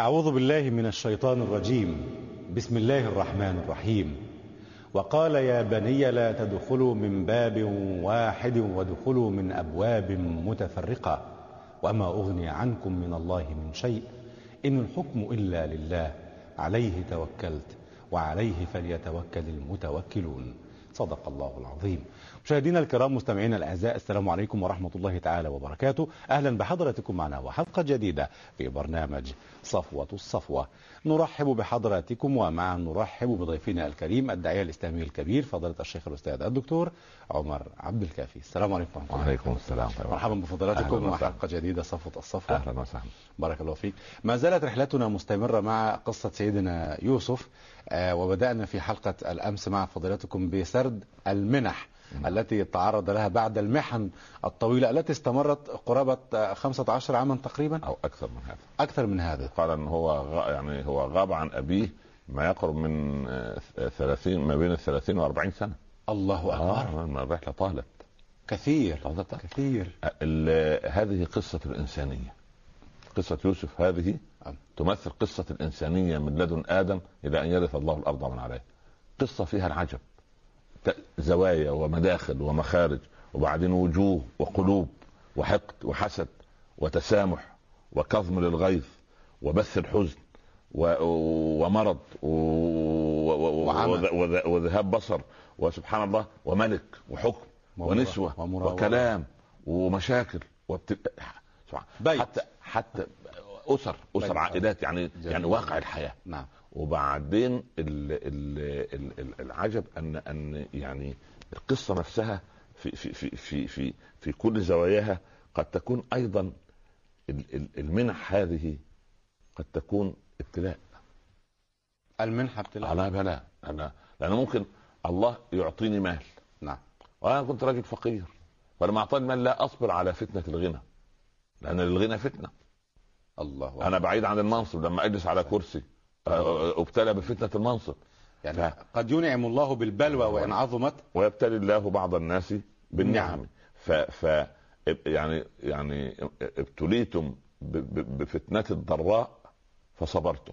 أعوذ بالله من الشيطان الرجيم. بسم الله الرحمن الرحيم. وقال يا بني لا تدخلوا من باب واحد وادخلوا من أبواب متفرقة وما أغني عنكم من الله من شيء. إن الحكم إلا لله. عليه توكلت وعليه فليتوكل المتوكلون. صدق الله العظيم. مشاهدينا الكرام مستمعينا الأعزاء السلام عليكم ورحمة الله تعالى وبركاته. أهلا بحضراتكم معنا وحلقه جديدة في برنامج صفوة الصفوة. نرحب بحضراتكم ومعا نرحب بضيفنا الكريم الداعية الإسلامي الكبير فضيلة الشيخ الأستاذ الدكتور عمر عبد الكافي. السلام عليكم ورحمة الله وعليكم السلام مرحبا بفضلاتكم. وحلقه جديدة صفوة الصفوة. أهلا وسهلا. بارك الله فيك. ما زالت رحلتنا مستمرة مع قصة سيدنا يوسف آه، وبدأنا في حلقة الأمس مع فضيلتكم بسرد المنح. التي تعرض لها بعد المحن الطويلة. التي استمرت قرابة آه، 15 عاما تقريبا. أو أكثر من هذا. أكثر من هذا. قال إن هو غ... يعني هو غاب عن أبيه ما يقرب من آه، 30 ما بين ال 30 و 40 سنة. الله أكبر. ما الرحلة طالت. كثير. طالت. كثير. هذه قصة الإنسانية. قصة يوسف هذه. تمثل قصة الإنسانية من لدن آدم إلى أن يرث الله الأرض ومن عليها قصة فيها العجب. زوايا ومداخل ومخارج وبعدين وجوه وقلوب وحقد وحسد وتسامح وكظم للغيظ وبث الحزن و- ومرض و-. وذ- وذهاب بصر وسبحان الله وملك وحكم ونسوة. وكلام ومشاكل بيت. حتى حتى أسر بيت. اسر عائلات يعني جميل. يعني واقع الحياة نعم وبعدين ال ال ال ال العجب ان أن يعني القصة نفسها في في في في في, في كل زواياها قد تكون أيضا ال- ال- المنح هذه قد تكون ابتلاء. المنحة ابتلاء. على بلاء. أنا لأن ممكن الله يعطيني مال. نعم. وأنا كنت راجل فقير. فلما أعطاني المال لا أصبر على فتنة الغنى. لأن الغنى فتنة. الله. أنا بعيد عن المنصب لما أجلس على كرسي. ابتلى بفتنة المنصب يعني قد ينعم الله بالبلوى وإن عظمت ويبتلي الله بعض الناس بالنعم نعم. ف, ف يعني يعني ابتليتم ب- ب- بفتنة الضراء فصبرتم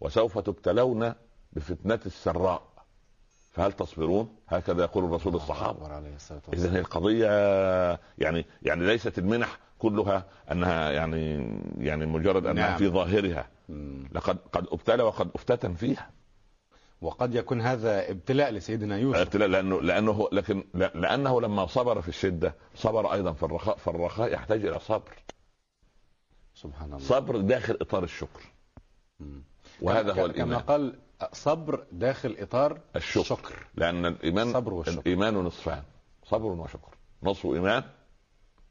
وسوف تبتلون بفتنة السراء فهل تصبرون؟ هكذا يقول الرسول الصلاة اذا القضية يعني يعني ليست المنح كلها أنها يعني يعني مجرد أنها نعم. في ظاهرها. لقد قد أبتلى وقد افتتن فيها. وقد يكون هذا ابتلاء لسيدنا يوسف. ابتلاء لأنه لأنه لكن لا- لأنه لما صبر في الشدة صبر أيضا في الرخاء فالرخاء يحتاج إلى صبر. سبحان الله. صبر داخل إطار الشكر. مم. وهذا كما- هو كما الإيمان. قال صبر داخل إطار الشكر. الشكر. لأن الايمان الصبر والشكر. الإيمان نصفان. صبر وشكر. نصف إيمان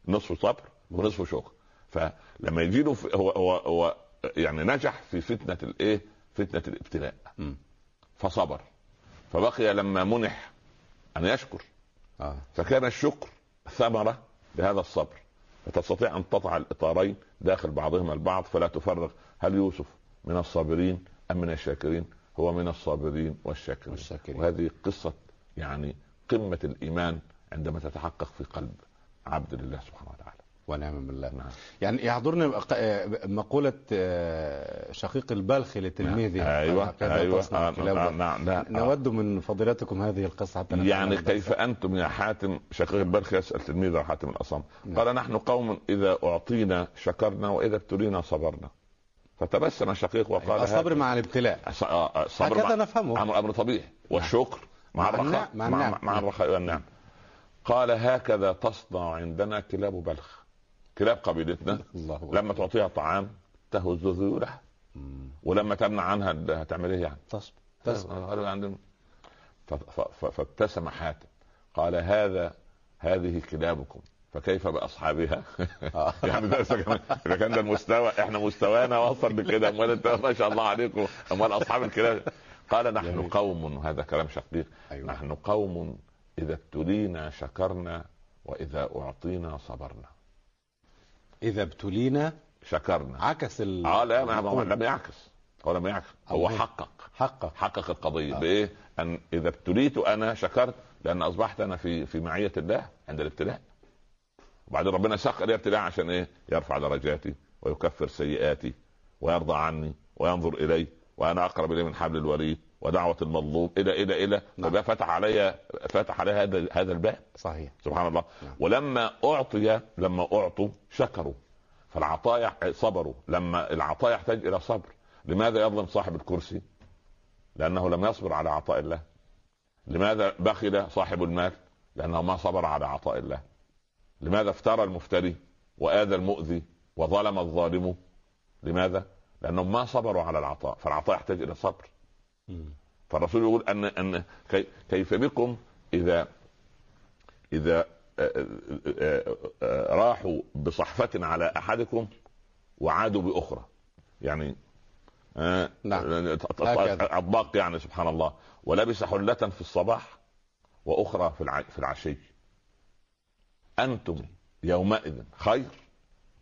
نصف صبر ونصف شكر. فلما يجي له هو هو هو يعني نجح في فتنة الايه؟ فتنة الابتلاء. فصبر فبقي لما منح أن يشكر آه. فكان الشكر ثمرة لهذا الصبر فتستطيع أن تضع الإطارين داخل بعضهما البعض فلا تفرق هل يوسف من الصابرين أم من الشاكرين؟ هو من الصابرين والشاكرين, والشاكرين. وهذه قصة يعني قمة الإيمان عندما تتحقق في قلب عبد لله سبحانه وتعالى. ونعم بالله. نعم. يعني يحضرني ق- آه، مقولة آه، شقيق البلخ لتلميذه هكذا أيوه تصنع آه نعم آه. نود من فضيلتكم هذه القصة حتى يعني. كيف أنتم يا حاتم شقيق البلخ يسأل تلميذه حاتم الأصم. نعم. قال نحن قوم إذا أعطينا شكرنا وإذا ابتلينا صبرنا. فتبسم الشقيق وقال الصبر هذا- مع الابتلاء. ص- الصبر هكذا مع- نفهمه. أمر أمر طبيعي. والشكر مع مع الرخاء. مع مع, النعم. مع, مع الرخاء والنعم. قال هكذا تصنع عندنا كلاب بلخ. كلاب قبيلتنا. لما تعطيها طعام تهز ذيولها. ولما تمنع عنها هتعمل إيه يعني؟ تصبر ف- ف- فابتسم حاتم قال هذا هذه كلابكم فكيف بأصحابها؟ آه. يعني ده إذا كان ده المستوى إحنا مستوانا وصل لكده امال أنت ما شاء الله عليكم امال أصحاب الكلاب قال نحن. قوم هذا كلام شقيق أيوة. نحن قوم إذا ابتلينا شكرنا وإذا أعطينا صبرنا إذا ابتلينا شكرنا عكس ال آه لا ما هو. لم يعكس هو لم يعكس هو. حقق حقق حقق القضية آه. بإيه؟ أن إذا ابتليت أنا شكرت لأن أصبحت أنا في في معية الله عند الابتلاء. وبعدين ربنا سخر لي ابتلاء عشان إيه؟ يرفع درجاتي ويكفر سيئاتي ويرضى عني وينظر إلي وأنا أقرب إليه من حبل الوريد ودعوة المظلوم إلى إلى إلى. نعم. فده فتح علي فتح علي هذا هذا الباب. صحيح. سبحان الله. نعم. ولما أعطي لما أعطوا شكروا. فالعطاء يح- صبروا. لما العطاء يحتاج إلى صبر. لماذا يظلم صاحب الكرسي؟ لأنه لم يصبر على عطاء الله. لماذا بخل صاحب المال؟ لأنه ما صبر على عطاء الله. لماذا افترى المفتري وآذى المؤذي وظلم الظالم؟ لماذا؟ لانهم ما صبروا على العطاء. فالعطاء يحتاج إلى صبر. فالرسول يقول أن أن كي كيف بكم إذا إذا آه، آه، آه، راحوا بصحفة على أحدكم وعادوا بأخرى. يعني آه، نعم. اطباق يعني سبحان الله. ولبس حلة في الصباح وأخرى في في العشي. أنتم يومئذ خير؟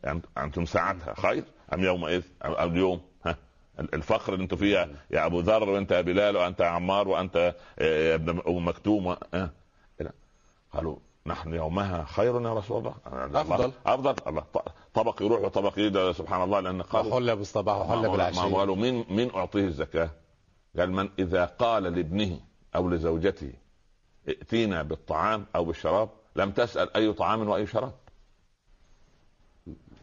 يعني أنتم ساعتها خير أم يومئذ أم اليوم؟ الفخر اللي أنتم فيها يا أبو ذر وأنت يا بلال وأنت يا عمار وأنت يا ابن أم مكتوم و- لا. قالوا نحن يومها خير يا رسول الله أفضل. أفضل الله طبق يروح وطبق يجي سبحان الله لأن قالوا وحل بالصباح وحل ما بالعشي قالوا مين مين أعطيه الزكاة؟ قال من إذا قال لابنه أو لزوجته ائتينا بالطعام أو بالشراب لم تسأل أي طعام وأي شراب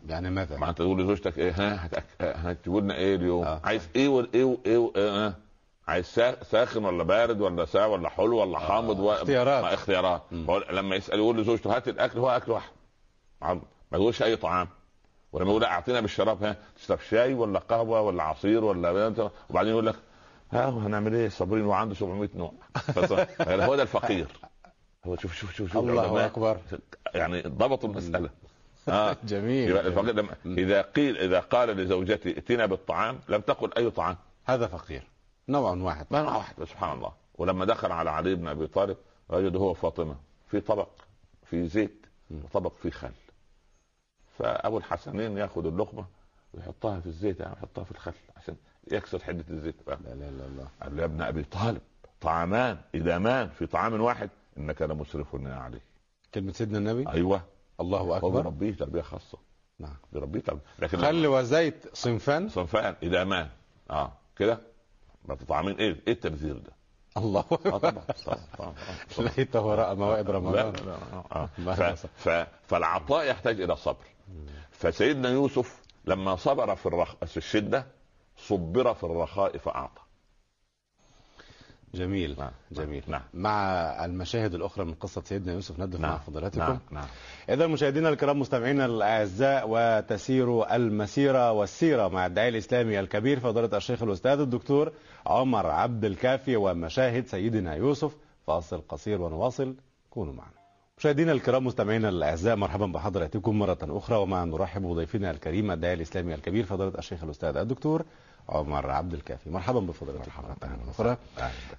يعني ماذا؟ ما انت تقول لزوجتك إيه ها هتأك- هتجيبوا لنا إيه اليوم؟ آه. عايز إيه وايه وايه و- آه. عايز سا- ساخن ولا بارد ولا ساعة ولا حلو ولا حامض و... اختيارات. ما اختيارات. هو لما يسأل يقول لزوجته هات الأكل هو أكل واحد. عم- ما يقولش أي طعام. ولما يقول أعطينا بالشراب ها؟ تشرب شاي ولا قهوة ولا عصير ولا وبعدين يقول لك ها هنعمل إيه؟ صابرين وعنده 700 نوع. هو ده الفقير. هو شوف شوف شوف شوف الله أكبر. يعني ضبطوا المسألة. آه. جميل. يبقى الفقير لما إذا قيل إذا قال لزوجتي ائتنا بالطعام لم تقل أي طعام. هذا فقير. نوع واحد. نوع واحد سبحان الله. ولما دخل على علي بن أبي طالب وجد هو فاطمة في طبق في زيت وطبق فيه خل. فأبو الحسنين يأخذ اللقمة ويحطها في الزيت يعني يحطها في الخل عشان يكسر حدة الزيت. لا لا لا لا قال يا ابن أبي طالب طعامان ادامان في طعام واحد إنك لمسرف يا علي. كلمة سيدنا النبي؟ أيوه. الله هو اكبر بيربيه تربية خاصة. نعم. بيربيه تربية. لكن خل وزيت صنفان. صنفان ادامان آه كده؟ ما طعامين إيه إيه التبذير ده؟ الله اكبر طبعا. طبعا طبعا. لقيته راى موائد رمضان. لا لا آه. ف... حصل. ف... فالعطاء يحتاج إلى صبر. فسيدنا يوسف لما صبر في, الرخ... في الشدة صبر في الرخاء فأعطى. جميل. نعم. جميل. نعم. مع المشاهد الأخرى من قصة سيدنا يوسف ندف مع فضيلتكم. نعم. نعم. إذا مشاهدينا الكرام مستمعينا الأعزاء وتسير المسيرة والسيرة مع الداعي الإسلامي الكبير فضيلة الشيخ الأستاذ الدكتور عمر عبد الكافي ومشاهد سيدنا يوسف. فاصل قصير ونواصل. كونوا معنا. مشاهدينا الكرام مستمعينا الأعزاء مرحبا بحضراتكم مرة أخرى ومع نرحب بضيفنا الكريم الداعي الإسلامي الكبير فضيلة الشيخ الأستاذ الدكتور عمر عبد الكافي. مرحبا بفضيلتكم مره أخرى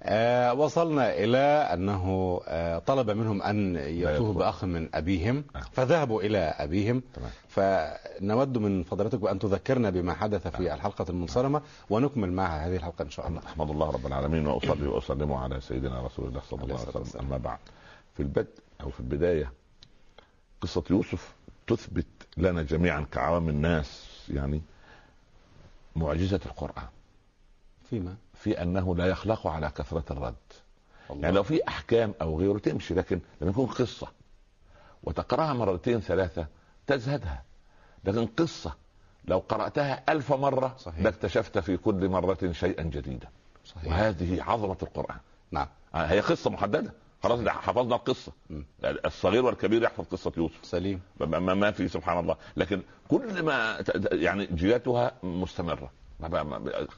آه وصلنا إلى أنه آه طلب منهم أن يأتوه يدخل. بأخ من أبيهم. نعم. فذهبوا إلى أبيهم. تمام. فنود من فضيلتكم أن تذكرنا بما حدث في الحلقة المنصرمة ونكمل معها هذه الحلقة إن شاء الله. احمد الله رب العالمين وأصلي وأسلم على سيدنا رسول الله صلى الله عليه وسلم. أما بعد في البدء أو في البداية قصة يوسف تثبت لنا جميعا كعوام الناس يعني معجزة القرآن. فيما؟ في أنه لا يخلق على كثرة الرد. الله. يعني لو في أحكام أو غيره تمشي لكن لما يكون قصة. وتقرأها مرتين ثلاثة تزهدها. لكن قصة لو قرأتها ألف مرة صحيح. لاكتشفت في كل مرة شيئا جديدا. صحيح. وهذه عظمة القرآن. نعم. آه، هي قصة محددة. خلاص ده حفظنا القصة. الصغير والكبير يحفظ قصة يوسف سليم ما, ما, في سبحان الله لكن كل ما يعني جياتها مستمرة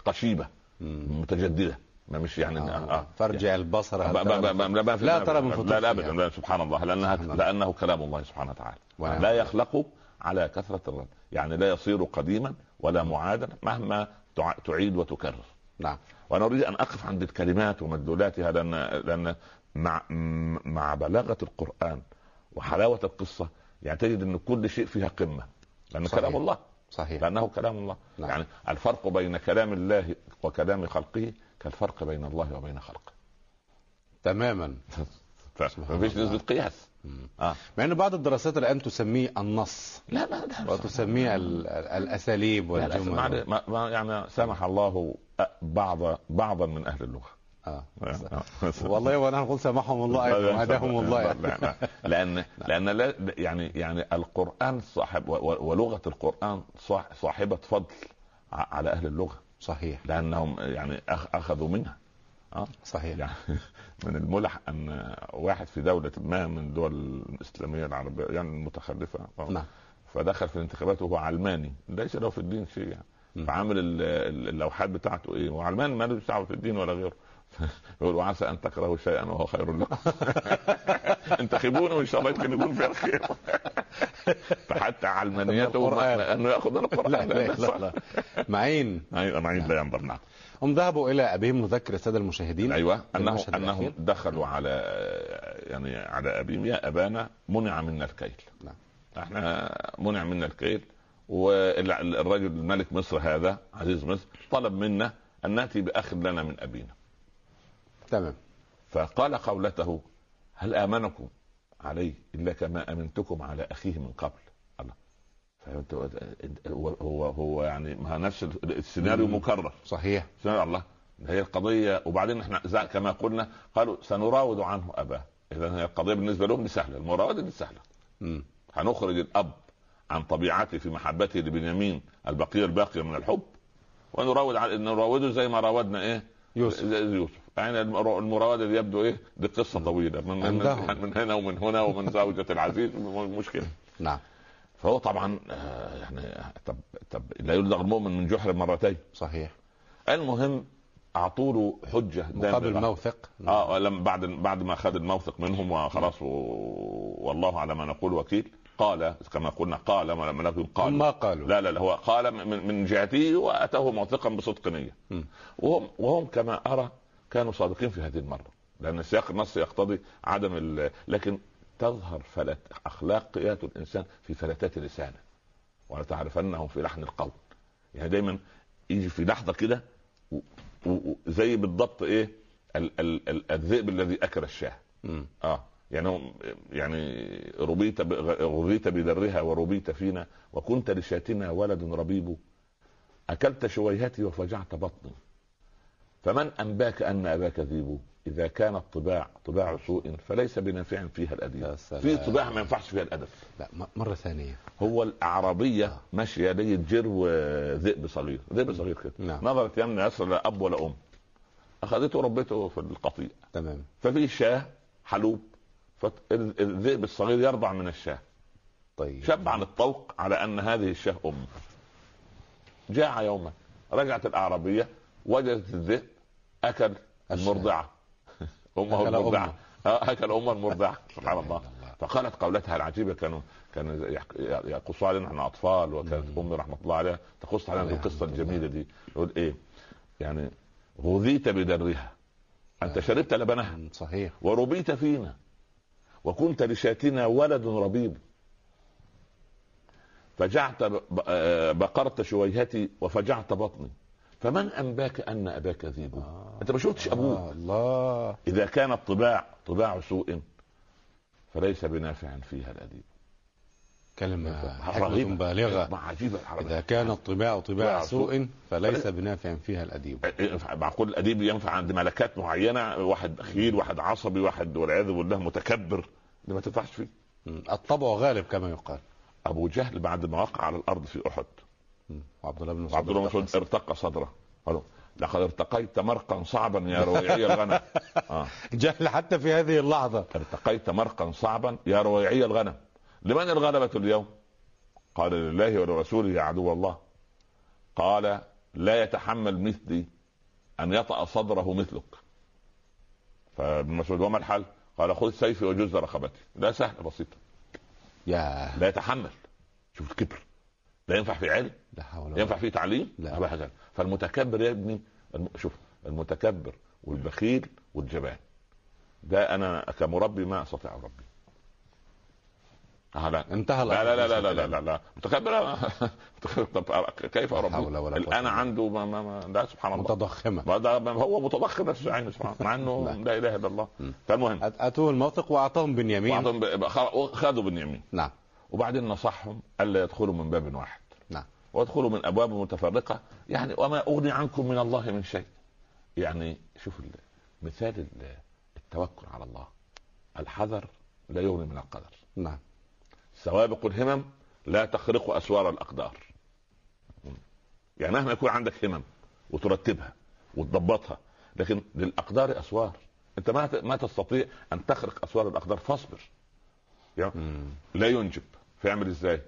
قشيبه. متجددة ما مش يعني آه. آه. فارجع البصر ترى من ما في- لا ما- ترى من لا لا. ابدا لا سبحان الله لانها سبحان الله. لأنه كلام الله سبحانه وتعالى. لا يخلق على كثرة الرد يعني لا يصير قديما ولا معادا مهما تع- تعيد وتكرر نعم وأنا أريد أن أقف عند الكلمات ومدلولاتها لأن لأن مع مع بلاغة القرآن وحلاوة القصة يعني تجد إن كل شيء فيها قمة لأن صحيح. كلام الله. صحيح. لأنه كلام الله. نعم. يعني الفرق بين كلام الله وكلام خلقه كالفرق بين الله وبين خلقه. تماما. فما فيش الله. نسبه قياس. آه. مع ان بعض الدراسات الآن تسميه النص. لا ما ده وتسميه ال- ال- الأساليب لا لا والجمل. ما ما يعني سامح الله بعض بعضا من أهل اللغة. آه. آه. والله وأنا نقول سامحهم الله وهداهم الله يعني. لا، لا. لأن لأن لا يعني يعني القرآن صاحب ولغة القرآن صاح- صاحبة فضل على أهل اللغة صحيح لأنهم يعني أخذوا منها آه صحيح يعني من الملح أن واحد في دولة ما من الدول الاسلاميه العربية يعني المتخلفة نعم فدخل في الانتخابات وهو علماني ليس له في الدين شيء يعني. فعامل ال- ال- اللوحات بتاعته إيه وعلمان ما له دعوة في الدين ولا غيره يقول وعسى أن تكرهوا شيئا وهو خير لكم. انتخبونه وإن شاء الله يمكن يكون فيها الخير. فحتى علمانيته أنه يأخذ من القرآن. لا لا لا, لا. معين. معين لا ينظر. نعم. هم ذهبوا إلى أبيهم نذكر السادة المشاهدين. أيوه. انهم الأخير. دخلوا على يعني على أبيهم. يا أبانا منع منا الكيل. نعم. إحنا منع منا الكيل. والرجل ملك مصر هذا عزيز مصر طلب منا أن نأتي باخ لنا من أبينا. تمام. فقال قولته هل آمنكم عليه الا كما آمنتكم على أخيه من قبل. الله. فهمت؟ هو هو هو يعني ما نفس السيناريو. مكرر. صحيح. سبحان الله. هي القضية. وبعدين إحنا كما قلنا قالوا سنراود عنه أباه. اذا هي القضية بالنسبة لهم سهلة. المراودة دي سهلة. هنخرج الأب عن طبيعته في محبته لبنيامين البقية الباقية من الحب ونراود نراوده زي ما راودنا إيه؟ يوسف. يوسف. يعني المرا- المراوده دي يبدو إيه؟ دي قصة طويلة. من, من. من, هنا ومن هنا ومن زوجة العزيز م- مشكلة. نعم. فهو طبعا آه، يعني طب طب لا يلدغ المؤمن من جحر مرتين. صحيح. المهم اعطوا له حجه مقابل. موثق آه لما بعد بعد ما اخذ الموثق منهم وخلاص و... والله على ما نقول وكيل. قال كما قلنا قال ما لم نكن قال. ما قالوا. لا لا لا هو قال من, من جهته وأتاه موثقا بصدق نية. وهم وهم كما أرى كانوا صادقين في هذه المرة لأن سياق النص يقتضي عدم ال... لكن تظهر فلت اخلاقيات الإنسان في فلتات لسانه ولتعرفنهم في لحن القول. يعني دايما يجي في لحظة كده و... و... زي بالضبط إيه ال... ال... ال... الذئب الذي أكل الشاة. آه يعني يعني ربيت ب... غذيت بدرها وربيت فينا وكنت لشاتنا ولد ربيب أكلت شويهتي وفجعت بطني. فمن أنباك أن أباك ذيب إذا كانت طباع طباع سوء فليس بنافع فيها الأديب. في طباع ما ينفعش فيها الأدب. لا م- مرة ثانية. هو الأعرابية ماشية لي جرو ذئب صغير. ذئب صغير كده. نعم. نظرت يمنى يسرى لا اب ولا أم. أخذته وربته في القطيع. تمام. ففي شاة حلوب فالذئب الصغير يرضع من الشاة. طيب. شب عن الطوق على أن هذه الشاة أم. جاع يوما. رجعت الأعرابية وجدت الذئب أكل. المرضعة. أمه المرضعة. أكل أمه المرضعة. سبحان الله. فقالت قولتها العجيبة كانوا كانوا يحك- يقصوا علينا إحنا أطفال وكانت أمي رحمة الله عليها تقص علينا القصة الجميلة دي. يقول إيه؟ يعني غذيت بدرها. أنت شربت لبنها. صحيح. وربيت فينا. وكنت لشاتنا ولد ربيب. فجعت آه، بقرت شويهتي وفجعت بطني. فمن أنباك أن أباك ذيب آه. أنت ما شفتش أبوك. آه الله. إذا كانت طباع طباع سوء فليس بنافع فيها الأديب. حكمة بالغة. ما عجيبة إذا كان الطباع طباع سوء فليس بنافع فيها الأديب. معقول الأديب ينفع عند ملكات معينة؟ واحد بخيل واحد عصبي واحد والعياذ بالله متكبر. ده ما تنفعش فيه. الطبع غالب كما يقال. أبو جهل بعد ما وقع على الأرض في مم. وعبد الله بن مسعود عبد الله بن مسعود ارتقى صدره. قالوا لقد ارتقيت مرقا صعبا يا رويعي الغنم. آه. جهل حتى في هذه اللحظة. ارتقيت مرقا صعبا يا رويعي الغنم. لمن الغلبة اليوم؟ قال لله ولرسوله يا عدو الله. قال لا يتحمل مثلي أن يطأ صدره مثلك. فابن مسعود وما الحل؟ قال خذ سيفي وجز رقبتي. لا سهله بسيطه يا لا يتحمل. شوف الكبر. لا ينفع في علم لا حول ولا ينفع فيه تعليم؟ لا. أبدا هكذا فالمتكبر يا ابني الم... شوف المتكبر والبخيل والجبان. ده أنا كمربي ما أستطيع أربي. لا انتهى لا لا لا لا لا. لا, لا, لا. متخيل طب كيف لا حول ربنا ولا قوة. الآن عنده ما ما ما لا سبحان الله. متضخمة. ما ده هو متضخم نفسه عينه سبحان الله مع إنه لا. إله إلا الله. فالمهم. أتوه الموثق وأعطاهم بنيامين. ب- خ- خذوا باليمين نعم. وبعدين نصحهم ألا يدخلوا من باب واحد. نعم. وادخلوا من أبواب متفرقة. يعني وما أغني عنكم من الله من شيء. يعني شوف ال- مثال ال- التوكل على الله. الحذر لا يغني من القدر. نعم. سوابق الهمم لا تخرق أسوار الأقدار. يعني مهما يكون عندك همم وترتبها وتضبطها لكن للأقدار أسوار. أنت ما ما تستطيع أن تخرق أسوار الأقدار فاصبر. يعني. لا ينجب. فيعمل إزاي؟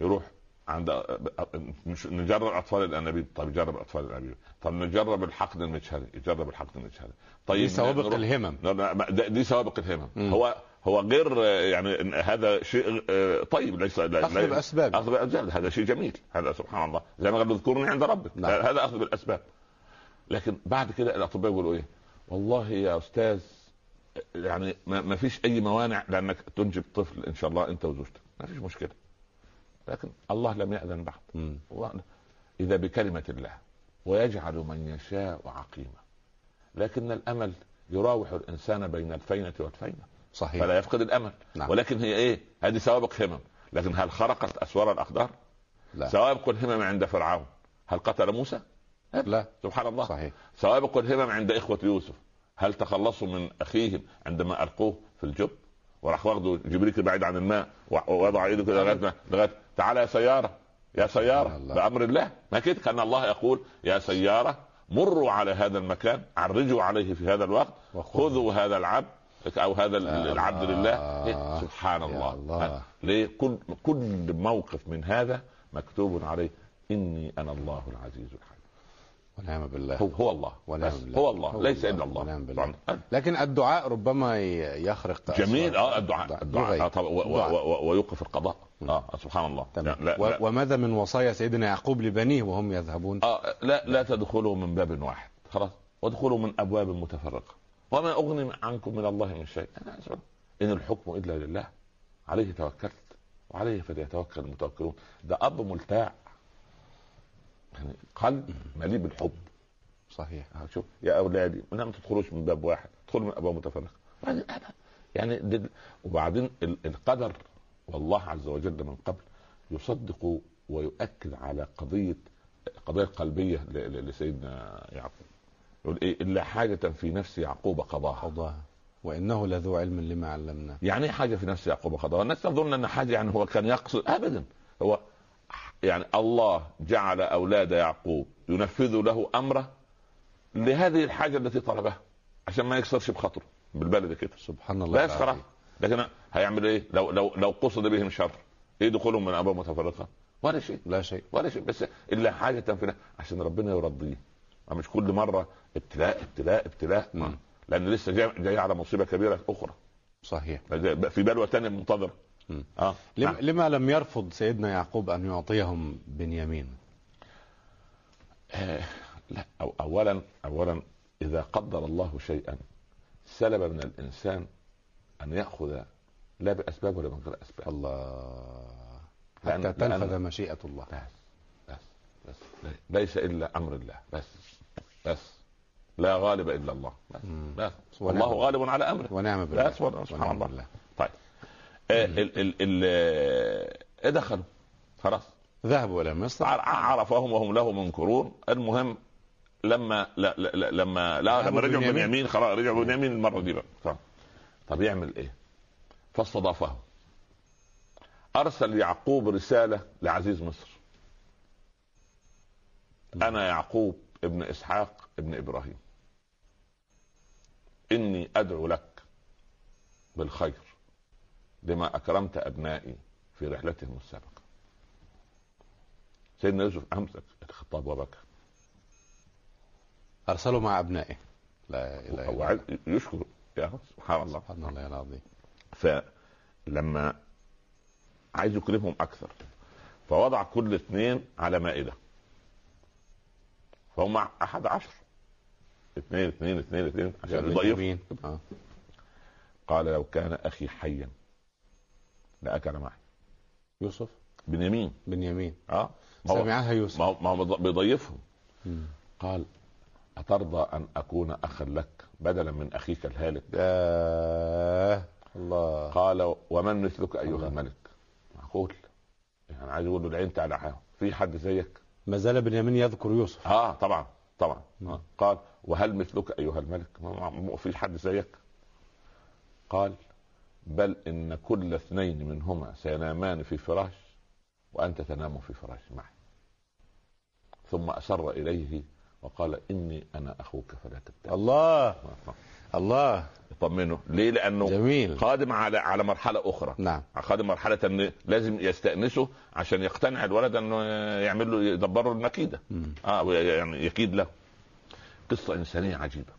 يروح عند مش نجرب أطفال الأنابيب. طيب يجرب أطفال الأنابيب. طب نجرب الحقن المجهري يجرب الحقن المجهري طيب دي سوابق نروح- الهمم. دي سوابق الهمم. مم. هو هو غير يعني هذا شيء آه، طيب ليس لا- بالأسباب. أخذ بالاسباب هذا شيء جميل. هذا سبحان الله. زي ما قال اذكرني عند ربك. نعم. هذا أخذ بالأسباب. لكن بعد كده الأطباء يقولوا إيه؟ والله يا أستاذ يعني ما فيش أي موانع لأنك تنجب طفل إن شاء الله أنت وزوجتك. ما فيش مشكلة. لكن الله لم يأذن بعد. إذا بكلمة الله ويجعل من يشاء عقيما. لكن الأمل يراوح الإنسان بين الفينة والفينة. صحيح. فلا يفقد الأمل. نعم. ولكن هي إيه؟ هذه سوابق همم. لكن هل خرقت أسوار الأقدار؟ لا. سوابق الهمم عند فرعون. هل قتل موسى؟ لا. سبحان الله. صحيح. سوابق الهمم عند إخوة يوسف. هل تخلصوا من أخيهم عندما ألقوه في الجب؟ وراح واخده جبريل بعيد عن الماء ووضع ايده كده لغاية لغايه تعالى يا سيارة يا سيارة الله. بأمر الله ما كده كان الله يقول يا سيارة مروا على هذا المكان عرجوا عليه في هذا الوقت وخذوا. خذوا هذا العبد أو هذا العبد. لله إيه؟ سبحان الله, الله. ليه كل كل موقف من هذا مكتوب عليه إني أنا الله العزيز الحكيم ونعم بالله. هو هو الله. ونعم بالله. هو الله. هو ليس. إلا الله. ونعم بالله. لكن الدعاء ربما يخرق جميل. آه الدعاء. دعاء. الدعاء. دعاء. آه ويوقف القضاء. آه سبحان الله. تمام. لا لا, وماذا من وصايا سيدنا يعقوب لبنيه وهم يذهبون؟ آه لا لا تدخلوا من باب واحد. خلاص. وادخلوا من أبواب متفرقة. وما أغني عنكم من الله من شيء. أنا أسأل. إن الحكم إلا لله. عليه توكلت. وعليه فليتوكل المتوكلون. ده أب ملتاع. يعني قلب مليء بالحب. صحيح. آه، شوف يا أولادي ما ما تدخلوش من باب واحد ادخلوا من أبواب متفرقة. يعني دل وبعدين ال- القدر والله عز وجل من قبل يصدق ويؤكد على قضية قضية قلبية ل- لسيدنا يعقوب. يقول إيه إلا حاجة في نفس يعقوب قضاها. قضاها. وإنه لذو علم لما علمناه. يعني إيه حاجة في نفس يعقوب قضاها؟ الناس تظن أن حاجة يعني هو كان يقصد ابدا. هو يعني الله جعل أولاد يعقوب ينفذوا له أمره لهذه الحاجة التي طلبها عشان ما يكسرش بخاطره بالبلد كده. سبحان الله خلاص العظيم. لكن هيعمل إيه؟ لو لو لو قصد بهم شر. إيه دخولهم من أبواب متفرقة؟ ولا شيء. لا شيء. ولا شيء. بس إلا حاجة في عشان ربنا يرضيه. مش كل مرة ابتلاء ابتلاء ابتلاء. لأن لسه جاي, جاي على مصيبة كبيرة أخرى. صحيح. في بلوى ثانية منتظرة. آه. لم نعم. لما لم يرفض سيدنا يعقوب أن يعطيهم بنيامين؟ آه لا. أو اولا اولا إذا قدر الله شيئا سلب من الإنسان أن يأخذ لا بأسباب ولا من غير أسباب. الله. لأن- حتى تنفذ لأن- مشيئة الله. بس بس بس. ليس إلا أمر الله. بس بس. لا غالب إلا الله. بس. بس. الله. غالب على أمره. ونعم بالله. سبحان الله بالله. طيب آه ال ال ال آه، دخلوا. خلاص. ذهبوا إلى مصر عرفهم وهم له منكرون. المهم لما لا لا لا لما لا لما رجعوا بنيامين. خلاص رجعوا بنيامين المرة دي بقى. طب, طب يعمل إيه؟ فاستضافهم. أرسل يعقوب رسالة لعزيز مصر. أنا يعقوب ابن إسحاق ابن إبراهيم. إني أدعو لك بالخير. لما أكرمت أبنائي في رحلتهم السابقة. سيدنا يوسف امسك الخطاب وبكى. أرسلوا مع أبنائه. لا إله إلا هو الله. عايز يشكر. يا سبحان الله. سبحان الله العظيم فلما عايز يكرمهم أكثر فوضع كل اثنين على مائدة. فهم أحد عشر. اثنين اثنين اثنين اثنين عشان يضيف بنيامين. آه. قال لو كان أخي حيا لاكل معي. يوسف؟ بنيامين. بنيامين. آه. ما هو سمعها يوسف. ما هو بيضيفهم. قال أترضى أن أكون أخا لك بدلا من أخيك الهالك؟ آه الله. قال ومن مثلك أيها الله. الملك؟ معقول؟ يعني عايز يقول له العين تعالى في حد زيك؟ ما زال بنيامين يذكر يوسف. آه طبعا طبعا. آه. قال وهل مثلك أيها الملك؟ ما ما في حد زيك؟ قال بل إن كل اثنين منهما سينامان في فراش وأنت تنام في فراش معي. ثم أسر إليه وقال إني أنا أخوك فلا تبتئس الله! الله! يطمنه. ليه؟ لأنه جميل. قادم على على مرحلة أخرى. نعم. قادم مرحلة إن لازم يستأنسه عشان يقتنع الولد إنه يعمل له يدبر له المكيده. آه يعني يكيد له. قصة إنسانية عجيبة.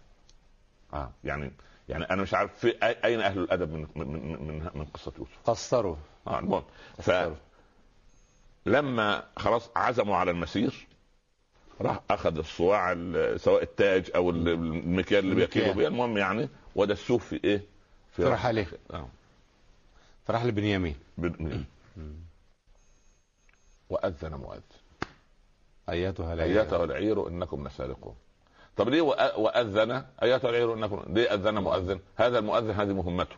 آه يعني يعني أنا مش عارف في أين أهل الأدب من من من, من, قصة يوسف؟ قصروا. آه المهم. قصروا. فلما خلاص عزموا على المسير راح أخذ الصواع ال- سواء التاج أو ال- المكيال اللي. بيكيلوا بيه. المهم يعني ودسوه في إيه؟ في فرح عليه. آه. فراح لبنيامين. بن- وأذن مؤذن. أيتها العير. أيتها العير إنكم لسارقون. طب ليه وأذن؟ ايتها العير أنكم؟ ليه أذن مؤذن؟ هذا المؤذن هذه مهمته.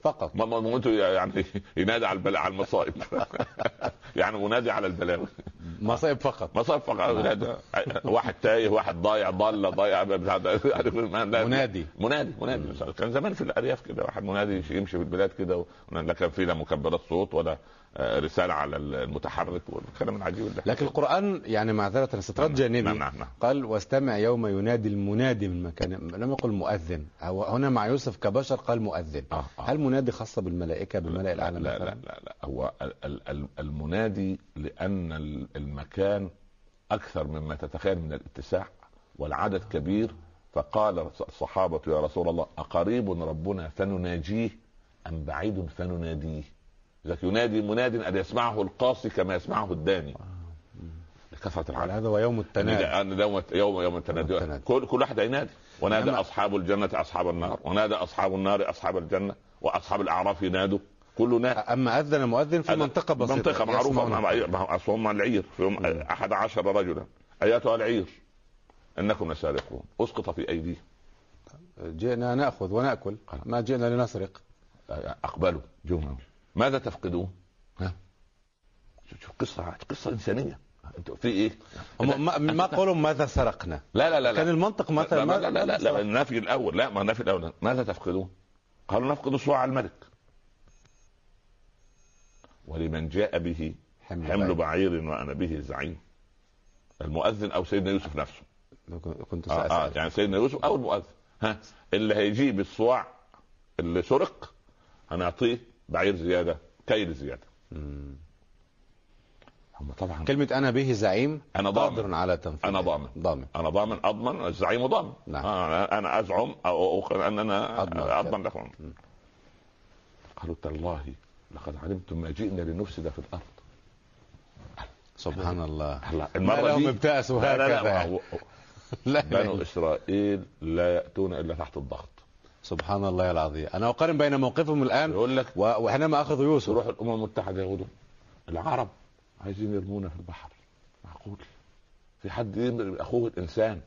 فقط. ما- مهمته يعني ينادي على على المصائب. يعني منادي على البلاوي. مصائب فقط. مصائب فقط. ينادي. واحد تايه واحد ضايع ضال ضايع. منادي. منادي منادي. كان زمان في الأرياف كده واحد منادي يمشي في البلاد كده لا كان في لا مكبرات صوت ولا آه، رسالة على المتحرك والكلام العجيب ده. لكن القرآن يعني معذرة استطراد نعم، جانبي. نعم، نعم، نعم. قال واستمع يوم ينادي المنادي من مكان لم يقل مؤذن. أو هنا مع يوسف كبشر قال مؤذن. آه، آه. هل منادي خاصة بالملائكة بالملأ الأعلى لا لا مثلا؟ لا لا هو ال- ال- ال- المنادي لأن المكان أكثر مما تتخيل من الاتساع والعدد كبير. فقال الصحابة يا رسول الله أقريب ربنا فنناجيه أم بعيد فنناديه؟ إذا ينادي مناد أن يسمعه القاصي كما يسمعه الداني. لكثرة على العدد. هذا ويوم التنادي. أنا يوم يوم يوم التنادي. كل كل واحد ينادي ونادى أصحاب الجنة أصحاب النار. ونادى أصحاب النار أصحاب الجنة. وأصحاب الأعراف ينادوا. كل نادى أما أذن مؤذن في منطقة بسيطة. منطقة معروفة. يسمعون. مع- هم العير. فيهم أحد عشر رجلا. أيتها العير. إنكم لسارقون. أسقط في أيديهم. جئنا نأخذ ونأكل. ما جئنا لنسرق. أقبلوا. جمعوا ماذا تفقدون؟ ها؟ شوف قصة قصة إنسانية. أنتوا في؟ هم ما, ما قولوا ماذا سرقنا؟ لا لا لا لا. كان المنطق لا مثلا لا لا, لا, لا, لا النفي الأول. لا ما النفي الأول. ماذا تفقدون؟ قالوا نفقد صواع الملك. ولمن جاء به حمل حمل بعير. وأنا به زعيم المؤذن أو سيدنا يوسف نفسه كنت آه, آه سأسأل يعني سيدنا يوسف أو المؤذن ها اللي هيجيب الصواع اللي سرق هنعطيه بعير زيادة كيل زيادة مم. هم طبعا كلمة أنا به زعيم أنا ضامن. قادر على تنفيذ أنا ضامن. ضامن أنا ضامن أضمن الزعيم ضامن نعم. آه أنا أزعم أو أو- أن أنا أضمن. أضمن لكم قالوا تالله لقد علمتم ما جئنا لنفسد في الأرض. سبحان الله. المرة دي ابتأسوا لا لا هكذا. لا. بنو. إسرائيل لا يأتون إلا تحت الضغط. سبحان الله العظيم. أنا أقارن بين موقفهم الآن يقول لك وحينما أخذوا يوسف. تروح الأمم المتحدة يقولوا العرب عايزين يرمونا في البحر. معقول. في حد يرمي أخوه الإنسان.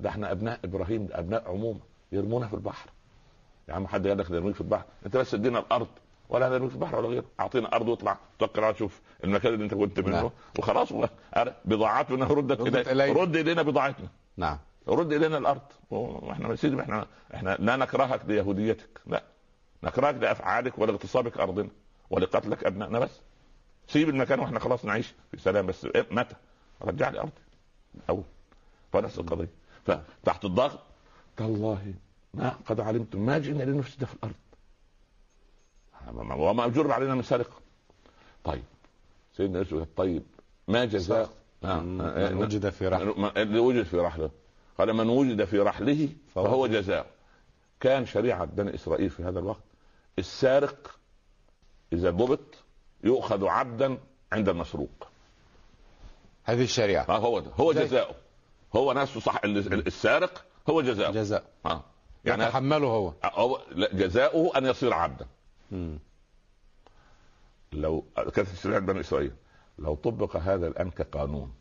ده إحنا أبناء إبراهيم ده أبناء عمومة يرمونا في البحر. يا عم حد قال لك نرميك في البحر؟ أنت بس ادينا الأرض. ولا نرميك في البحر ولا غيره. أعطينا أرض واطلع. توكل على شوف المكان اللي أنت كنت نعم. منه وخلاص و- بضاعتنا ردت إلينا. رد إلينا. بضاعتنا. نعم. رد إلينا الأرض. وإحنا يا سيدي إحنا إحنا لا نكرهك ليهوديتك. لا. نكرهك لأفعالك ولإغتصابك أرضنا ولقتلك أبنائنا بس. سيب المكان وإحنا خلاص نعيش في سلام بس. إيه متى؟ رجع لي أرضي. الأول فنفس القضية. فتحت الضغط. تالله ما قد علمتم. ما جئنا لنفسد في الأرض. وما أجر علينا من سرقة. طيب. سيدنا يوسف طيب ما جزاء؟ آه. من آه. وجد في رحم من- اللي وجد في رحله. قال من وجد في رحله فهو جزاء. كان شريعة بني إسرائيل في هذا الوقت السارق إذا ضبط يؤخذ عبدا عند المسروق. هذه الشريعة. ما هو ده. هو جزاؤه. هو نفسه صح ال- ال- السارق هو جزاؤه. جزاء. آه. يعني يتحمله هو. هو جزاؤه أن يصير عبدا. مم. لو كانت شريعه بني إسرائيل؟ لو طبق هذا الان كقانون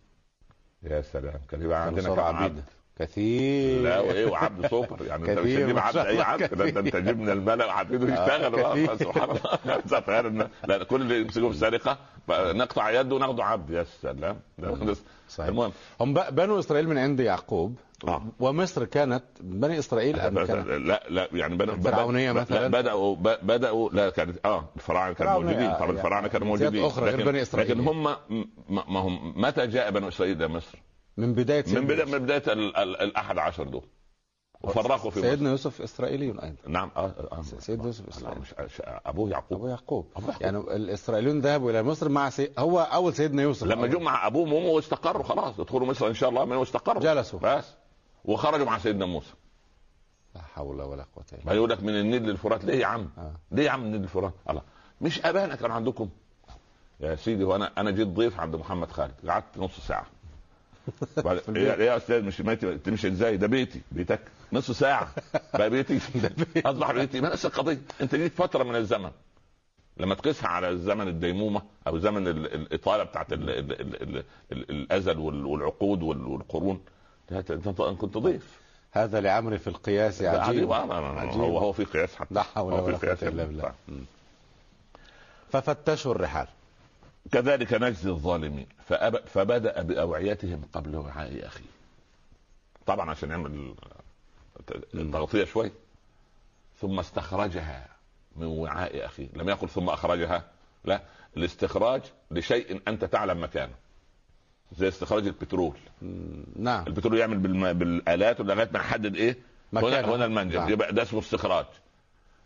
يا سلام كان يبقى عندنا كم عبيد. كثير. لا وايه وعبد سوبر. يعني أنت مش هتجيب عبد أي عبد. ده انت. جبنا الملأ وعبيده يشتغل. بقى. سبحان الله. تخيل لا كل اللي يمسكوه في سرقة نقطع يده وناخده عبد. يا سلام. المهم. هم بنو إسرائيل من عند يعقوب آه. ومصر كانت بني إسرائيل أم كانت لا لا يعني بدأ الفرعونية بدأ- مثلاً؟ بدأوا ب- بدأوا لا كانت آه الفراعنة كانوا موجودين آه، طبعا يعني الفراعنة كانوا موجودين أخرى غير لكن- بني إسرائيل. لكن هم ما هم متى جاء بنو إسرائيل إلى مصر؟ من بداية من بدايه. من بداية ال- ال- الأحد عشر دول وفرقوا في مصر سيدنا يوسف إسرائيلي أيضا نعم آه آه سيدنا يوسف إسرائيلي مش ابوه يعقوب أبو يعقوب. يعني الإسرائيليون ذهبوا إلى مصر مع سي... هو أول سيدنا يوسف لما. جم مع ابوهم وامه واستقروا خلاص يدخلوا مصر إن شاء الله من واستقروا جلسوا. بس وخرجوا مع سيدنا موسى. لا حول ولا قوة إلا ما يقول لك من النيل للفرات. ليه يا عم؟ آه. ليه يا عم النيل للفرات؟ الله. مش أبانا كان عندكم. يا سيدي وأنا أنا جيت ضيف عند محمد خالد. قعدت نص ساعة. بعد البيت. يا أستاذ مش ماشي تمشي إزاي؟ ده بيتي. بيتك. نص ساعة. بقى بيتي. أصبح بيتي. ما نفس القضية. أنت جيت فترة من الزمن. لما تقيسها على زمن الديمومة أو زمن ال- الإطالة بتاعت ال- ال- ال- ال- ال- الأزل وال- والعقود وال- والقرون انت أنت كنت ضيف. هذا لعمري في القياس عجيب. عجيب آه، عجيب. هو هو في قياس حتى. لا حول ولا قوة قياس الا. بالله. ففتشوا الرحال. كذلك نجزي الظالمين. فأب... فبدأ بأوعيتهم قبل وعاء أخيه. طبعا عشان يعمل تغطيه شوي. ثم استخرجها من وعاء أخيه. لم يقل ثم أخرجها. لا. الاستخراج لشيء أنت تعلم مكانه. زي استخراج البترول. نعم البترول يعمل بالم... بالآلات لغاية ما نحدد إيه هنا مكانه. هنا المنجم نعم. يبقى ده اسمه استخراج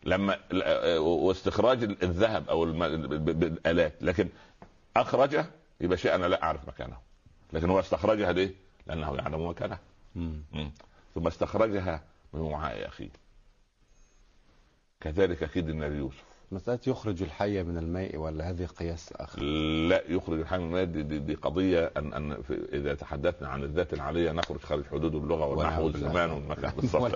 لما ال- واستخراج الذهب أو الم... بالآلات لكن أخرجه يبقى شيء أنا لا أعرف مكانه لكن هو استخرجها ليه؟ لأنه يعلم مكانها. ثم استخرجها من وعاء أخيه كذلك كدنا ليوسف مسألة يخرج الحي من الماء ولا هذه قياس آخر؟ لا يخرج الحي من الماء دي, دي, دي قضية أن أن في إذا تحدثنا عن الذات العالية نخرج خارج حدود اللغة والنحو. والزمان والمكان بالظبط.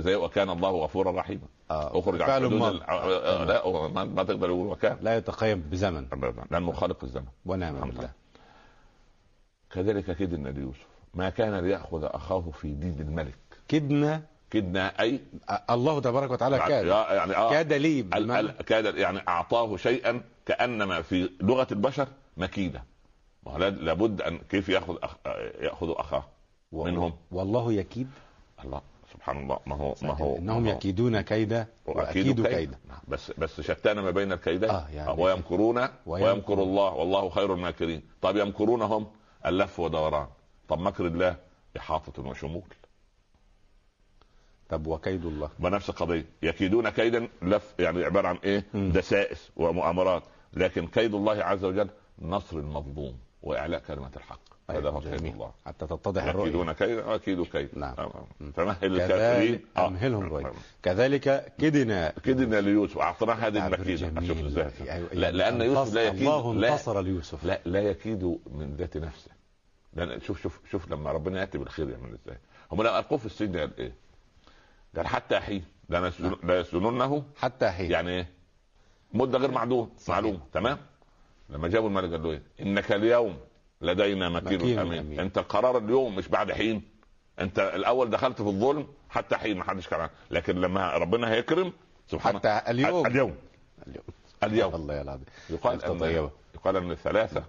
زي, وكان الله غفورا رحيما. آه. أخرج عن حدود ماضي. ال- آه، آه، لا ما, ما تقدر تقول وكان. لا يتقيم بزمن. لأنه خالق الزمن. ونعم بالله. كذلك كدنا ليوسف ما كان ليأخذ أخاه في دين الملك. كدنا كدنا آه، الله تبارك وتعالى كاد يعني آه. كاد لي كاد يعني أعطاه شيئا كأنما في لغة البشر مكيدة. ولا- لابد أن كيف يأخذ أخ... يأخذ أخاه منهم؟ والله يكيد. الله سبحان الله. ما هو ما هو إنهم ما هو- يكيدون كيدا وأكيد كيدا. نعم. بس بس شتان ما بين الكيدين؟ آه، يعني ويمكرون ويمكر- ويمكر الله والله خير الماكرين. طب يمكرون هم اللف ودوران طب مكر الله إحاطة وشمول. طب وكيد الله بنفس القضية يكيدون كيدا لف يعني عبارة عن إيه؟ مم. دسائس ومؤامرات لكن كيد الله عز وجل نصر المظلوم وإعلاء كلمة الحق هذا هو كيد. الله حتى تتضح الرؤية يكيدون كيدا واكيد كيد نعم. آه. مم. فمهل الكافرين آه. أمهلهم رويدا كذلك كدنا كدنا ليوسف واعطيناه هذه المكيدة جميل. شوف إزاي يعني- لا لأن يوسف لا يكيد الله انتصر ليوسف لا لا يكيد من ذات نفسه لأن شوف شوف شوف لما ربنا يأتي بالخير يعمل إزاي هم لما القوة في السجن قال إيه؟ قال حتى حين لا يسجن- لا يسجنونه حتى حين يعني إيه؟ مدة غير معدوم صحيح. معلومه تمام؟ لما جابوا الملك قال له إيه؟ إنك اليوم لدينا مكين أمين. أمين. أنت القرار اليوم مش بعد حين أنت الأول دخلت في الظلم حتى حين ما حدش كان لكن لما ربنا هيكرم سبحانه حتى اليوم اليوم اليوم اليوم الله العظيم يقال ان طيبة. يقال أن ثلاثة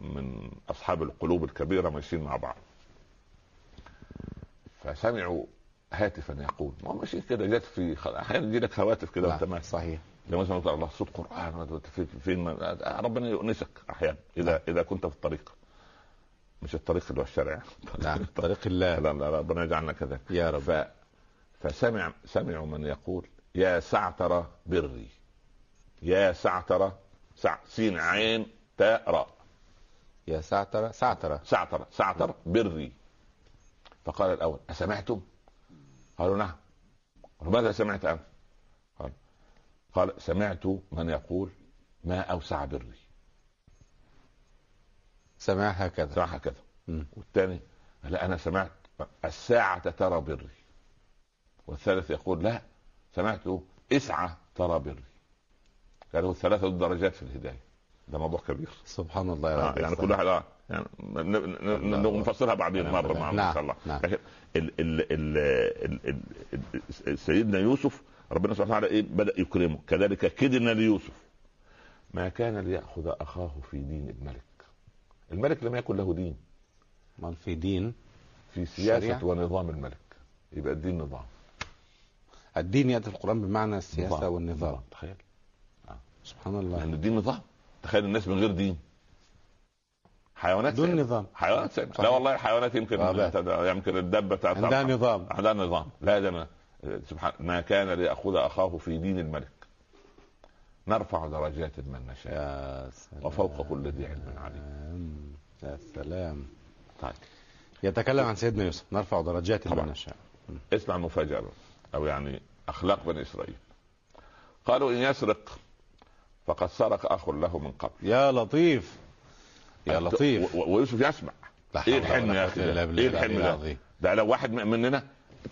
من أصحاب القلوب الكبيرة ماشيين مع بعض فسمعوا هاتفا يقول. ما هو ماشيين كده جت في أحيانا يجي لك هواتف كده وانت نعم، ماشي صحيح. زي مثلا الله صوت قرآن في- فين ما- ربنا يؤنسك أحيانا إذا إذا كنت في الطريق. مش الطريق اللي هو الشارع. نعم طريق الله. لا لا ربنا يجعلنا كذلك. يا رب. ف... فسمع سمعوا من يقول يا سعتر بري. يا سعتر سع سين عين تاء راء يا سعترة سعترة سعتر سعتر بري. فقال الأول أسمعتم؟ قالوا نعم. ماذا سمعت أنت؟ قال قال سمعت من يقول ما أوسع بري. سمع هكذا. سمع هكذا. مم. والثاني لا أنا سمعت الساعة ترى بري. والثالث يقول لا سمعت اسعى ترى بري. قالوا ثلاثة درجات في الهداية. ده موضوع كبير. سبحان الله يا آه رب يعني كل واحد آه يعني نفسرها بعدين مره مع نعم، إن شاء الله. نعم. لكن ال ال ال ال سيدنا يوسف ربنا سبحانه وتعالى إيه؟ بدأ يكرمه. كذلك كدنا ليوسف. ما كان ليأخذ أخاه في دين الملك. الملك لم يكن له دين. امال في دين في سياسة شريعة؟ ونظام الملك. يبقى الدين نظام. الدين ياتي في القرآن بمعنى السياسة نظام. والنظام تخيل. سبحان الله. لأن الدين نظام. تخيل الناس من غير دين. حيوانات دون. نظام. حيوانات سيئة. لا. والله الحيوانات يمكن. يمكن الدبة بتاعت عندها نظام. عندها نظام. لا ده ما سبحان ما كان ليأخذ أخاه في دين الملك. نرفع درجات من نشاء. يا سلام. وفوق كل ذي علم عليم. يا سلام. طيب. يتكلم عن سيدنا يوسف. نرفع درجات. من نشاء. اسمع المفاجأة. أو يعني أخلاق بني إسرائيل. قالوا إن يسرق فقد سرق أخ له من قبل. يا لطيف. يا لطيف. ويوسف يسمع. لا إيه الحلم يا أخي إيه الحلم ده. ده لو واحد من- مننا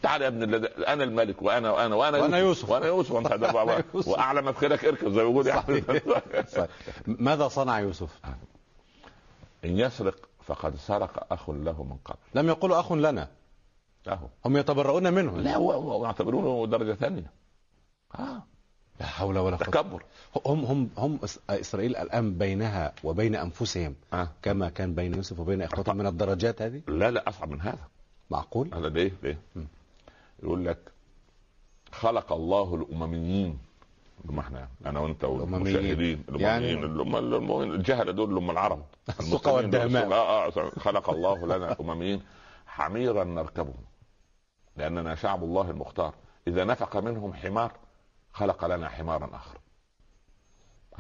تعال يا ابن الذي أنا الملك وأنا وأنا وأنا وأنا يوسف. وأنا يوسف. وأنت. وأعلى ما في خيرك اركب زي ما بيقول يعني. ماذا صنع يوسف؟ إن يسرق فقد سرق أخ له من قبل. لم يقولوا أخ لنا. أهو. هم يتبرؤون منه. لا هو يعتبرونه درجة ثانية. آه. لا حول ولا قوة. تكبر. هم هم هم إسرائيل الآن بينها وبين أنفسهم آه. كما كان بين يوسف وبين اخوته من الدرجات هذه؟ لا لا أصعب من هذا. معقول؟ هذا ليه؟ ليه؟ يقول لك خلق الله الأمميين. هم إحنا أنا وأنت. والمشاهدين يعني- الامميين اللي هم اللي هم الجهله دول اللي هم العرب. السقى دول. والدهماء. آه آه خلق الله لنا امميين حميرا نركبه لأننا شعب الله المختار. إذا نفق منهم حمار خلق لنا حمارا آخر.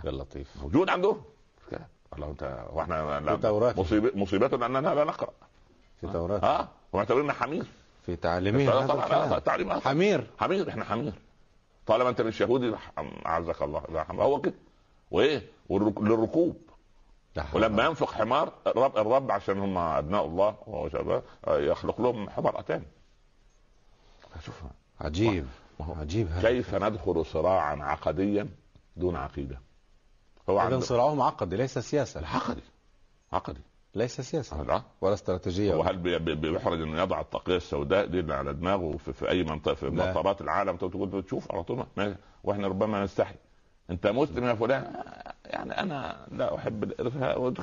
يا لطيف موجود عندهم. والله انت وإحنا توراة. مصيبه مصيبتنا أننا لا نقرأ. في توراة آه ومعتبرنا حمير. في تعليمهم هذا طبعا. تعليم. حمير. حمير إحنا حمير. طالما أنت مش يهودي أعزك الله. لا. هو كده. وإيه؟ للركوب. ولما ينفق حمار الرب الرب عشان هم أبناء الله وهو شباب آه، يخلق لهم حمار تاني. شوف عجيب. عجيب كيف ندخل صراعا عقديا دون عقيدة؟ هو اذا صراعهم عقدي ليس سياسة. عقدي عقدي. ليس سياسة. لا. ولا استراتيجية. وهل بي- بي- بيحرج انه يضع الطاقيه السوداء دي على دماغه في, في أي منطقة في. مطارات العالم؟ تقول تشوف على طول ما- وإحنا ربما نستحي. أنت مسلم يا فلان؟ يعني أنا لا أحب الارهاب.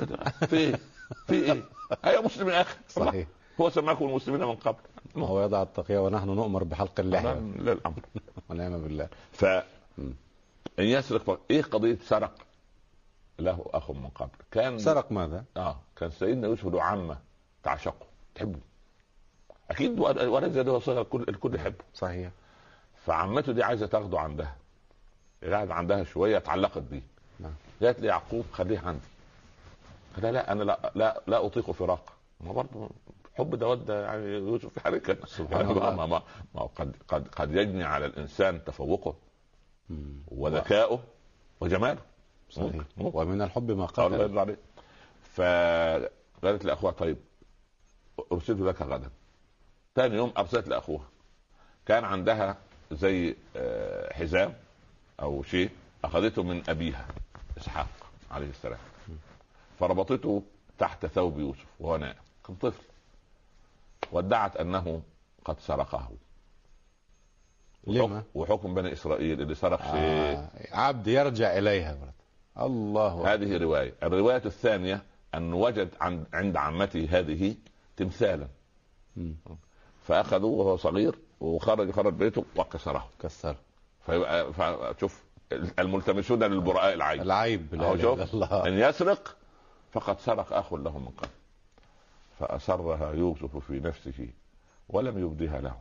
في إيه؟ في إيه؟ أيوه مسلم يا أخي؟ صحيح. هو سماكم المسلمين من قبل. هو يضع التقية ونحن نؤمر بحلق اللحية. لا الامر ونعم بالله. ف إن يسرق ف- إيه قضية سرق؟ له أخ من قبل. كان سرق ماذا؟ آه كان سيدنا يوسف له عمه تعشقه تحبه. أكيد ولد زي ده صغير الكل الكل يحبه. صحيح. فعمته دي عايزة تاخده عندها. قاعد عندها شوية اتعلقت بيه. نعم. قالت لي يعقوب خليه عندي. قال لا أنا لا لا لا أطيق فراقة. ما برضه حب ده ود يعني يوسف في حركة. سبحان يعني الله. ما, ما, ما قد قد قد يجني على الإنسان تفوقه مم. وذكائه وجماله. صحيح. ممكن- ممكن. ومن الحب ما الله قتل. يرضى عليك فقالت لأخوها طيب أرسلت لك غدا. ثاني يوم أرسلت لأخوها. كان عندها زي آه، حزام أو شيء أخذته من أبيها إسحاق عليه السلام. فربطته تحت ثوب يوسف وهو نائم. كان طفل. وادعت أنه قد سرقه. لما؟ وحكم بني إسرائيل اللي سرق شيء. آه. عبد يرجع إليها الله أكبر. هذه رواية. الرواية الثانية أن وجد عند عند عمته هذه تمثالا. مم. فأخذوه وهو صغير وخرج خرج بيته وكسره. كسر فيبقى فشوف الملتمسون للبراء العين العيب لا شوف الله. أن يسرق فقد سرق أخ له من قبل. فأسرها يوسف في نفسه ولم يبدها له.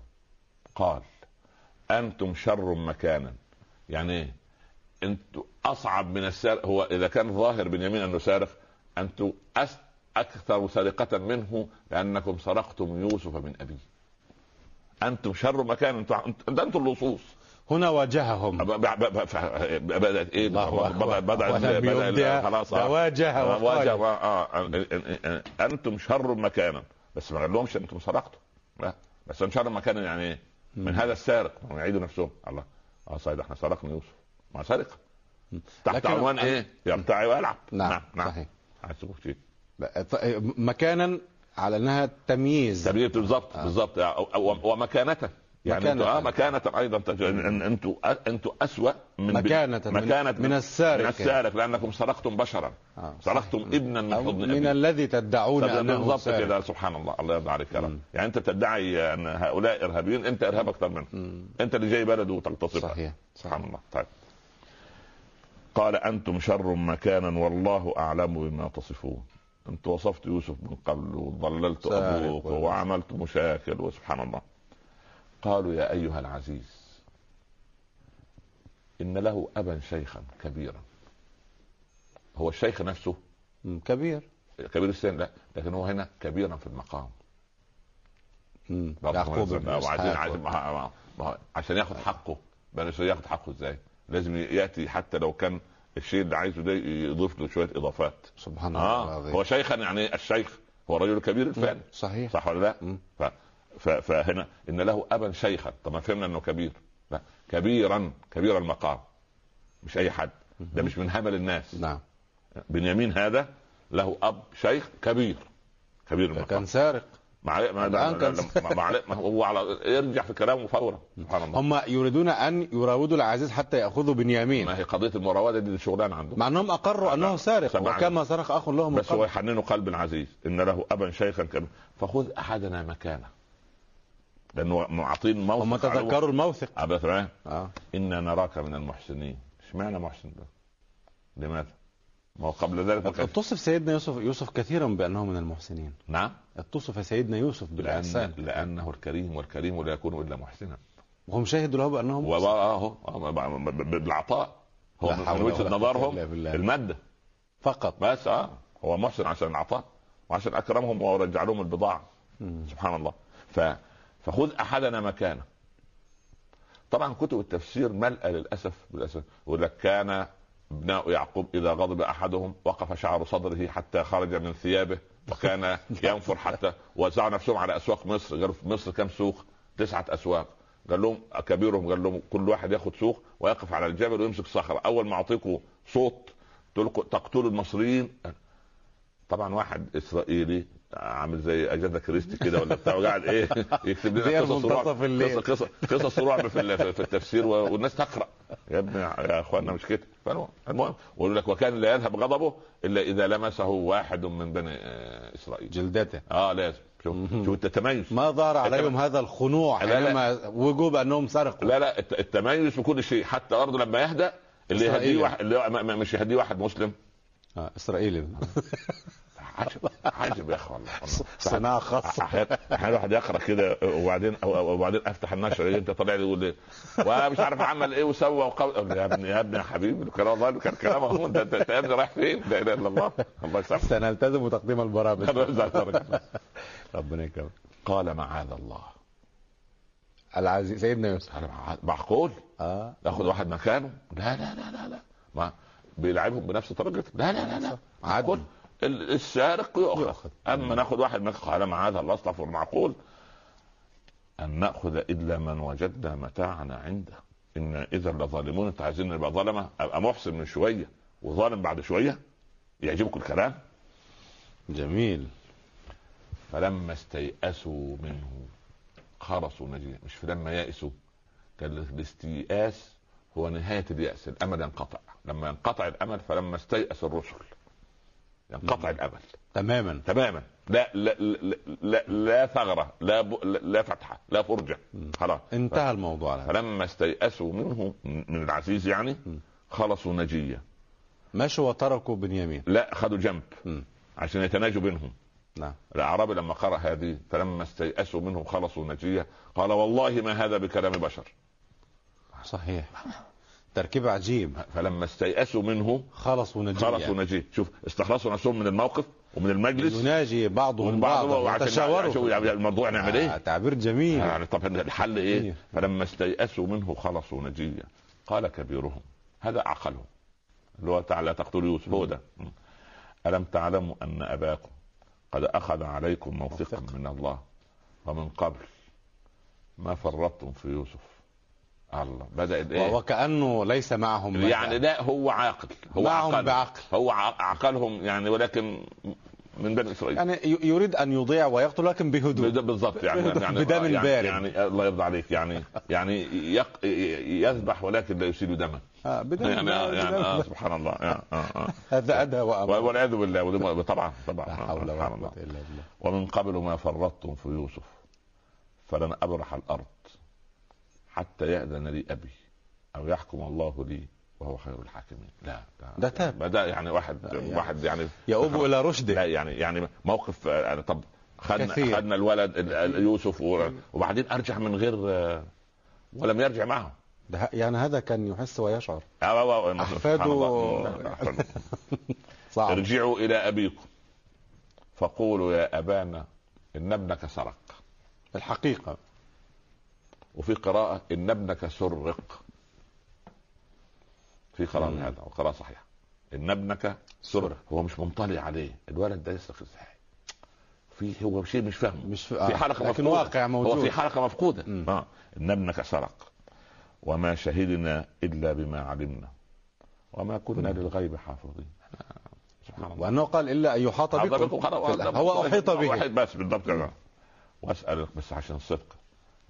قال أنتم شر مكانا. يعني إيه؟ أنتم أصعب من السارق. هو إذا كان ظاهر بنيامين أنه سارق أنتم أكثر سرقة منه لأنكم سرقتم يوسف من أبيه. أنتم شر مكان أنتم أنتم أنتم اللصوص هنا واجههم. بدأت إيه. بدات خلاص آه. واجه آه،. واجه و- آه. آه، أنتم شر مكانا. بس ما قالهمش أنتم سرقتوا. لا. بس هم شر مكانا يعني إيه؟ من هذا السارق. يعيدوا نفسهم. الله. آه صحيح إحنا سرقنا يوسف. ما سرقه تحت عنوان إيه؟ يرتعي ويلعب نعم, صحيح. حسبك شيء. ف- مكانا على أنها تمييز. آه. بالضبط أو- أو- ومكانة. يعني مكانة. آه مكانة أيضا تج- إن- إنتوا إنتوا أسوأ من مكانة من- مكانة من السارق. من السارق لأنكم سرقتم بشرا آه، سرقتم. ابنا من حضن من أبيه. الذي تدعون أنه بالضبط. كده سبحان الله الله يرضى عليك. رب يعني أنت تدعي أن هؤلاء ارهابيين أنت إرهاب أكثر منهم. أنت اللي جاي بلد وتغتصبها صحيح سبحان الله طيب قال أنتم شر مكانا والله أعلم بما تصفون أنت وصفت يوسف من قبل وضللت أبوك وعملت مشاكل وسبحان الله قالوا يا أيها العزيز إن له أبا شيخا كبيرا هو الشيخ نفسه. كبير كبير السن لا لكن هو هنا كبيرا في المقام. يعقوب هو عشان ياخد حقه بني اسرائيل ياخد حقه إزاي؟ لازم يأتي حتى لو كان الشيء اللي عايزه ده يضيف له شوية إضافات سبحان الله آه العظيم هو شيخا يعني الشيخ هو الرجل الكبير الفعلي صحيح صح ولا لا؟ ف... فهنا إن له أبا شيخا. طب ما فهمنا إنه كبير. لا كبيرا كبير المقام. مش أي حد. ده مش من همل الناس. نعم. بنيامين هذا له أب شيخ كبير. كبير المقام. كان سارق. مع ما الآن كان- ما- هو على يرجع في كلامه فورا. سبحان الله. هم يريدون أن يراودوا العزيز حتى يأخذوا بنيامين. ما هي قضية المراودة دي شغلانه عندهم. مع إنهم أقروا أنه سارق. وكما سرق أخ له من بس هو يحننوا قلب العزيز إن له أبا شيخا كبيرا فخذ أحدنا مكانه. لأنه معطين موثق. هم تذكروا الموثق. أبا تمام آه. إنا نراك من المحسنين. اشمعنى محسن؟ ده؟ لماذا؟ ما هو قبل ذلك اتصف سيدنا يوسف يوسف كثيرا بأنه من المحسنين. نعم. اتصف سيدنا يوسف لأن بالإحسان. لأنه الكريم والكريم لا يكون إلا محسنا. وهم شهدوا له بانه محسن وبقى اهو بالعطاء. هو من وجهة نظرهم. المادة. فقط. بس آه هو محسن عشان العطاء وعشان أكرمهم ورجع لهم البضاعة. سبحان الله. ف فخذ أحدنا مكانه. طبعا كتب التفسير ملأى للأسف للأسف. يقول لك كان ابناء يعقوب إذا غضب أحدهم وقف شعر صدره حتى خرج من ثيابه وكان ينفر حتى وزعوا نفسهم على أسواق مصر. قالوا في مصر كم سوق؟ تسعة أسواق. قال لهم كبيرهم قال لهم كل واحد ياخذ سوق ويقف على الجبل ويمسك صخرة. أول ما اعطيكم صوت تقتلوا المصريين. طبعا واحد إسرائيلي عامل زي اجازه كريستي كده ولا بتاع وقاعد إيه يكتب لنا قصص رعب. قصص قصص رعب في في التفسير والناس تقرأ. يا ابني يا أخوانا مش كده؟ المهم ويقول لك وكان لا يذهب غضبه إلا إذا لمسه واحد من بني آه، إسرائيل. جلدته. آه لازم شوف شوف التميز. ما ظهر عليهم هذا الخنوع. حينما وجوب أنهم سرقوا. لا لا الت- التميز في كل شيء حتى برضه لما يهدى اللي. يهديه واحد اللي مش يهديه واحد مسلم. آه اسرائيلي عجب عجب يا أخي والله والله. صناعة خاصة. أحيانا الواحد يقرأ كده وبعدين وبعدين أفتح النشر أنت طالع لي يقول ومش عارف عمل إيه وسوى وقال يا ابني يا ابني يا حبيبي كلام الله كان كلام اهو انت انت أنت يا ابني رايح فين؟ لا إله إلا الله. الله يسامحك. سنلتزم تقديم البرامج. ربنا يكرمك. قال معاذ الله. العزيز سيدنا يوسف. معقول؟ آه. ناخذ واحد مكانه؟ لا لا لا لا لا. ما بيلعبهم بنفس طريقته لا لا لا لا. السارق يؤخذ. أما ناخذ واحد من قال معاذ الله استغفر معقول أن نأخذ إلا من وجدنا متاعنا عنده. إن إذا لظالمون أنت عايزين نبقى ظلمه أبقى محسن من شوية وظالم بعد شوية؟ يعجبكم الكلام؟ جميل. فلما استيأسوا منه خرسوا نجيا مش فلما يأسوا كان الاستيئاس هو نهاية اليأس. الأمل ينقطع. لما ينقطع الأمل فلما استيأس الرسل. ينقطع الأمل. تماما. تماما. لا لا لا لا, لا ثغرة لا ب... لا- فتحة لا فرجة. خلاص. انتهى الموضوع. على فلما استيأسوا منه من العزيز يعني خلصوا نجيا مشوا وتركوا بنيامين. لا خدوا جنب مم. عشان يتناجوا بينهم. نعم. الأعرابي لما قرأ هذه فلما استيأسوا منه خلصوا نجية قال والله ما هذا بكلام بشر. صحيح. تركيب عجيب. فلما استيأسوا منه خلصوا نجيا خلصوا نجية شوف استخلصوا نفسهم من الموقف ومن المجلس. يناجي بعضهم بعض بعضا. يتشاوروا شو يعني الموضوع نعمل آه إيه؟ تعبير جميل. يعني طب الحل إيه؟ إيه. فلما استيأسوا منه خلصوا نجية قال كبيرهم هذا عقلهم اللي هو تعالى تقتل يوسف هو ده. ألم تعلموا أن أباكم قد أخذ عليكم موثقا. من الله؟ ومن قبل ما فرطتم في يوسف. الله. بدا الايه وكانه ليس معهم متى. يعني لا هو عاقل. هو معهم عقل بعقل. هو عقلهم يعني ولكن من بني إسرائيل. يعني يريد أن يضيع ويقتل لكن بهدوء. بالضبط يعني. بدم يعني بارد. يعني, يعني الله يرضى عليك. يعني يعني يق يذبح ولكن لا يسيل دما. آه بدم يعني يعني آه بدم- سبحان الله. آه آه آه. هذا وامر والعياذ بالله. طبعا طبعا. لا حول ولا قوة إلا بالله. ومن قبل ما فرطتم في يوسف فلن أبرح الأرض. حتى يأذن لي أبي أو يحكم الله لي وهو خير الحاكمين. لا ده تاب. ده يعني واحد يعني واحد يعني يؤوب إلى لا رشده يعني يعني موقف يعني طب خدنا كثير. خدنا الولد ال- ال- يوسف وبعدين أرجع من غير آه، ولم يرجع معه. ده يعني هذا كان يحس ويشعر. آه،. لا، لا، أحفاده. صعب. ارجعوا إلى أبيكم. فقولوا يا أبانا إن ابنك سرق. الحقيقة. وفي قراءة إن ابنك سرق. في قراءة مم. هذا وقراءة صحيحة. إن ابنك سرق. هو مش ممطلع عليه. الولد ده يسرق إزاي؟ في هو شيء مش فاهمه. مش في, في حلقة لكن مفقودة. واقع موجود. هو في حلقة مفقودة. مم. آه. إن ابنك سرق. وما شهدنا إلا بما علمنا. وما كنا. للغيب حافظين. سبحان الله. وأنه قال إلا أن يحاط حاط بكم. هو أحيط به. واحد بس بالضبط كده. واسال بس عشان الصدق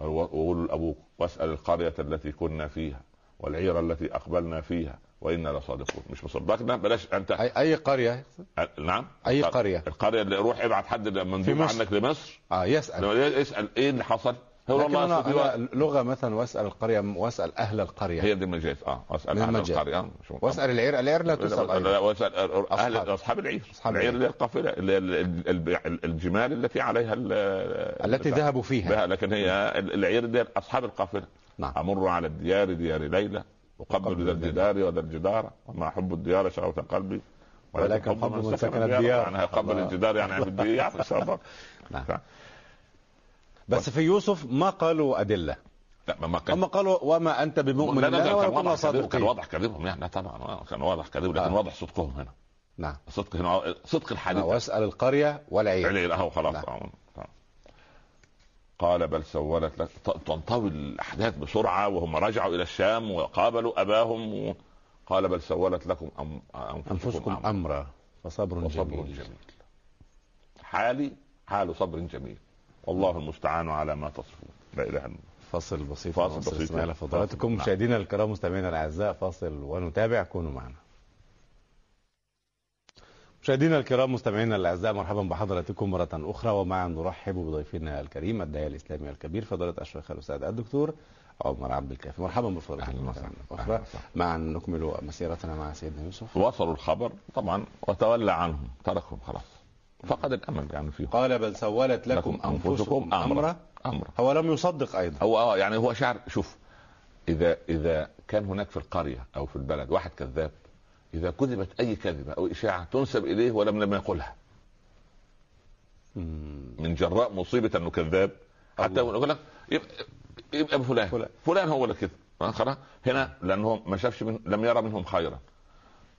وقولوا لابوك واسأل القرية التي كنا فيها والعير التي أقبلنا فيها وإنا لصادقون. مش مصدقنا؟ بلاش أنت. اي أي قرية؟ نعم. أي قرية؟ القرية اللي روح ابعت حد مندوب. عنك لمصر. آه يسأل. يسال إيه اللي حصل. هو لكن أنا, أنا لغه مثلا واسأل القرية واسأل أهل القرية هي دي المجاز آه واسأل أهل المجاز. القرية آه،. واسأل العير العير لا تسأل لا، واسأل أهل. أصحاب العير أصحاب العير العير. اللي القافلة الجمال التي عليها ال- التي. ذهبوا فيها بها لكن هي ال- العير دي أصحاب القافلة نعم أمر على الديار ديار ليلى اقبل ذا الجدار وذا الجدار وما حب الديار شغوه قلبي ولكن حب من سكن الديار. يعني الله. الجدار يعني يعرف إن شاء الله نعم. ف- بس في يوسف ما قالوا أدلة. لا ما- كان هم قالوا وما أنت بمؤمن لا لا لا، كان واضح كذب كان واضح كذبهم يعني طبعا آه، كان واضح كذب لكن آه. واضح صدقهم هنا. نعم. صدق هنا صدق الحديث. واسأل القرية والعير عليه اهو خلاص. نعم. آه، آه. قال بل سولت لك تنطوي الأحداث بسرعة وهم رجعوا إلى الشام وقابلوا أباهم و... قال بل سولت لكم أم... أنفسكم, أمرا. أمرا فصبر وصبر جميل. جميل. حالي حال صبر جميل. والله المستعان على ما تصفون. لا إله إلا الله. فاصل بسيط فاصل بسيط. إسماعيل فضلاتكم نعم. مشاهدينا الكرام مستمعينا الأعزاء فاصل ونتابع. كونوا معنا. مشاهدينا الكرام مستمعينا الأعزاء مرحبا بحضراتكم مرة أخرى. ومعا نرحب بضيفنا الكريم الداعيه الإسلامي الكبير فضيلة الشيخ الأستاذ الدكتور عمر عبد الكافي. مرحبا بفضيلتكم أهلاً مرة وسهلاً. أخرى وسهلاً. معا نكمل مسيرتنا مع سيدنا يوسف. وصلوا الخبر طبعا وتولى عنهم تركهم خلاص. فقد الأمل يعني فيهم. قال بل سولت لكم أنفسكم أمرا. أمرا. هو لم يصدق أيضا. هو آه يعني هو شعر شوف إذا إذا كان هناك في القرية أو في البلد واحد كذاب إذا كذبت أي كذبة أو إشاعة تنسب إليه ولم لم يقلها. من جراء مصيبة أنه كذاب. حتى. يقول لك يبقى, فلان. فلان. فلان هو اللي كذب. خلاص. هنا لأنه ما شافش من لم يرى منهم خيرا.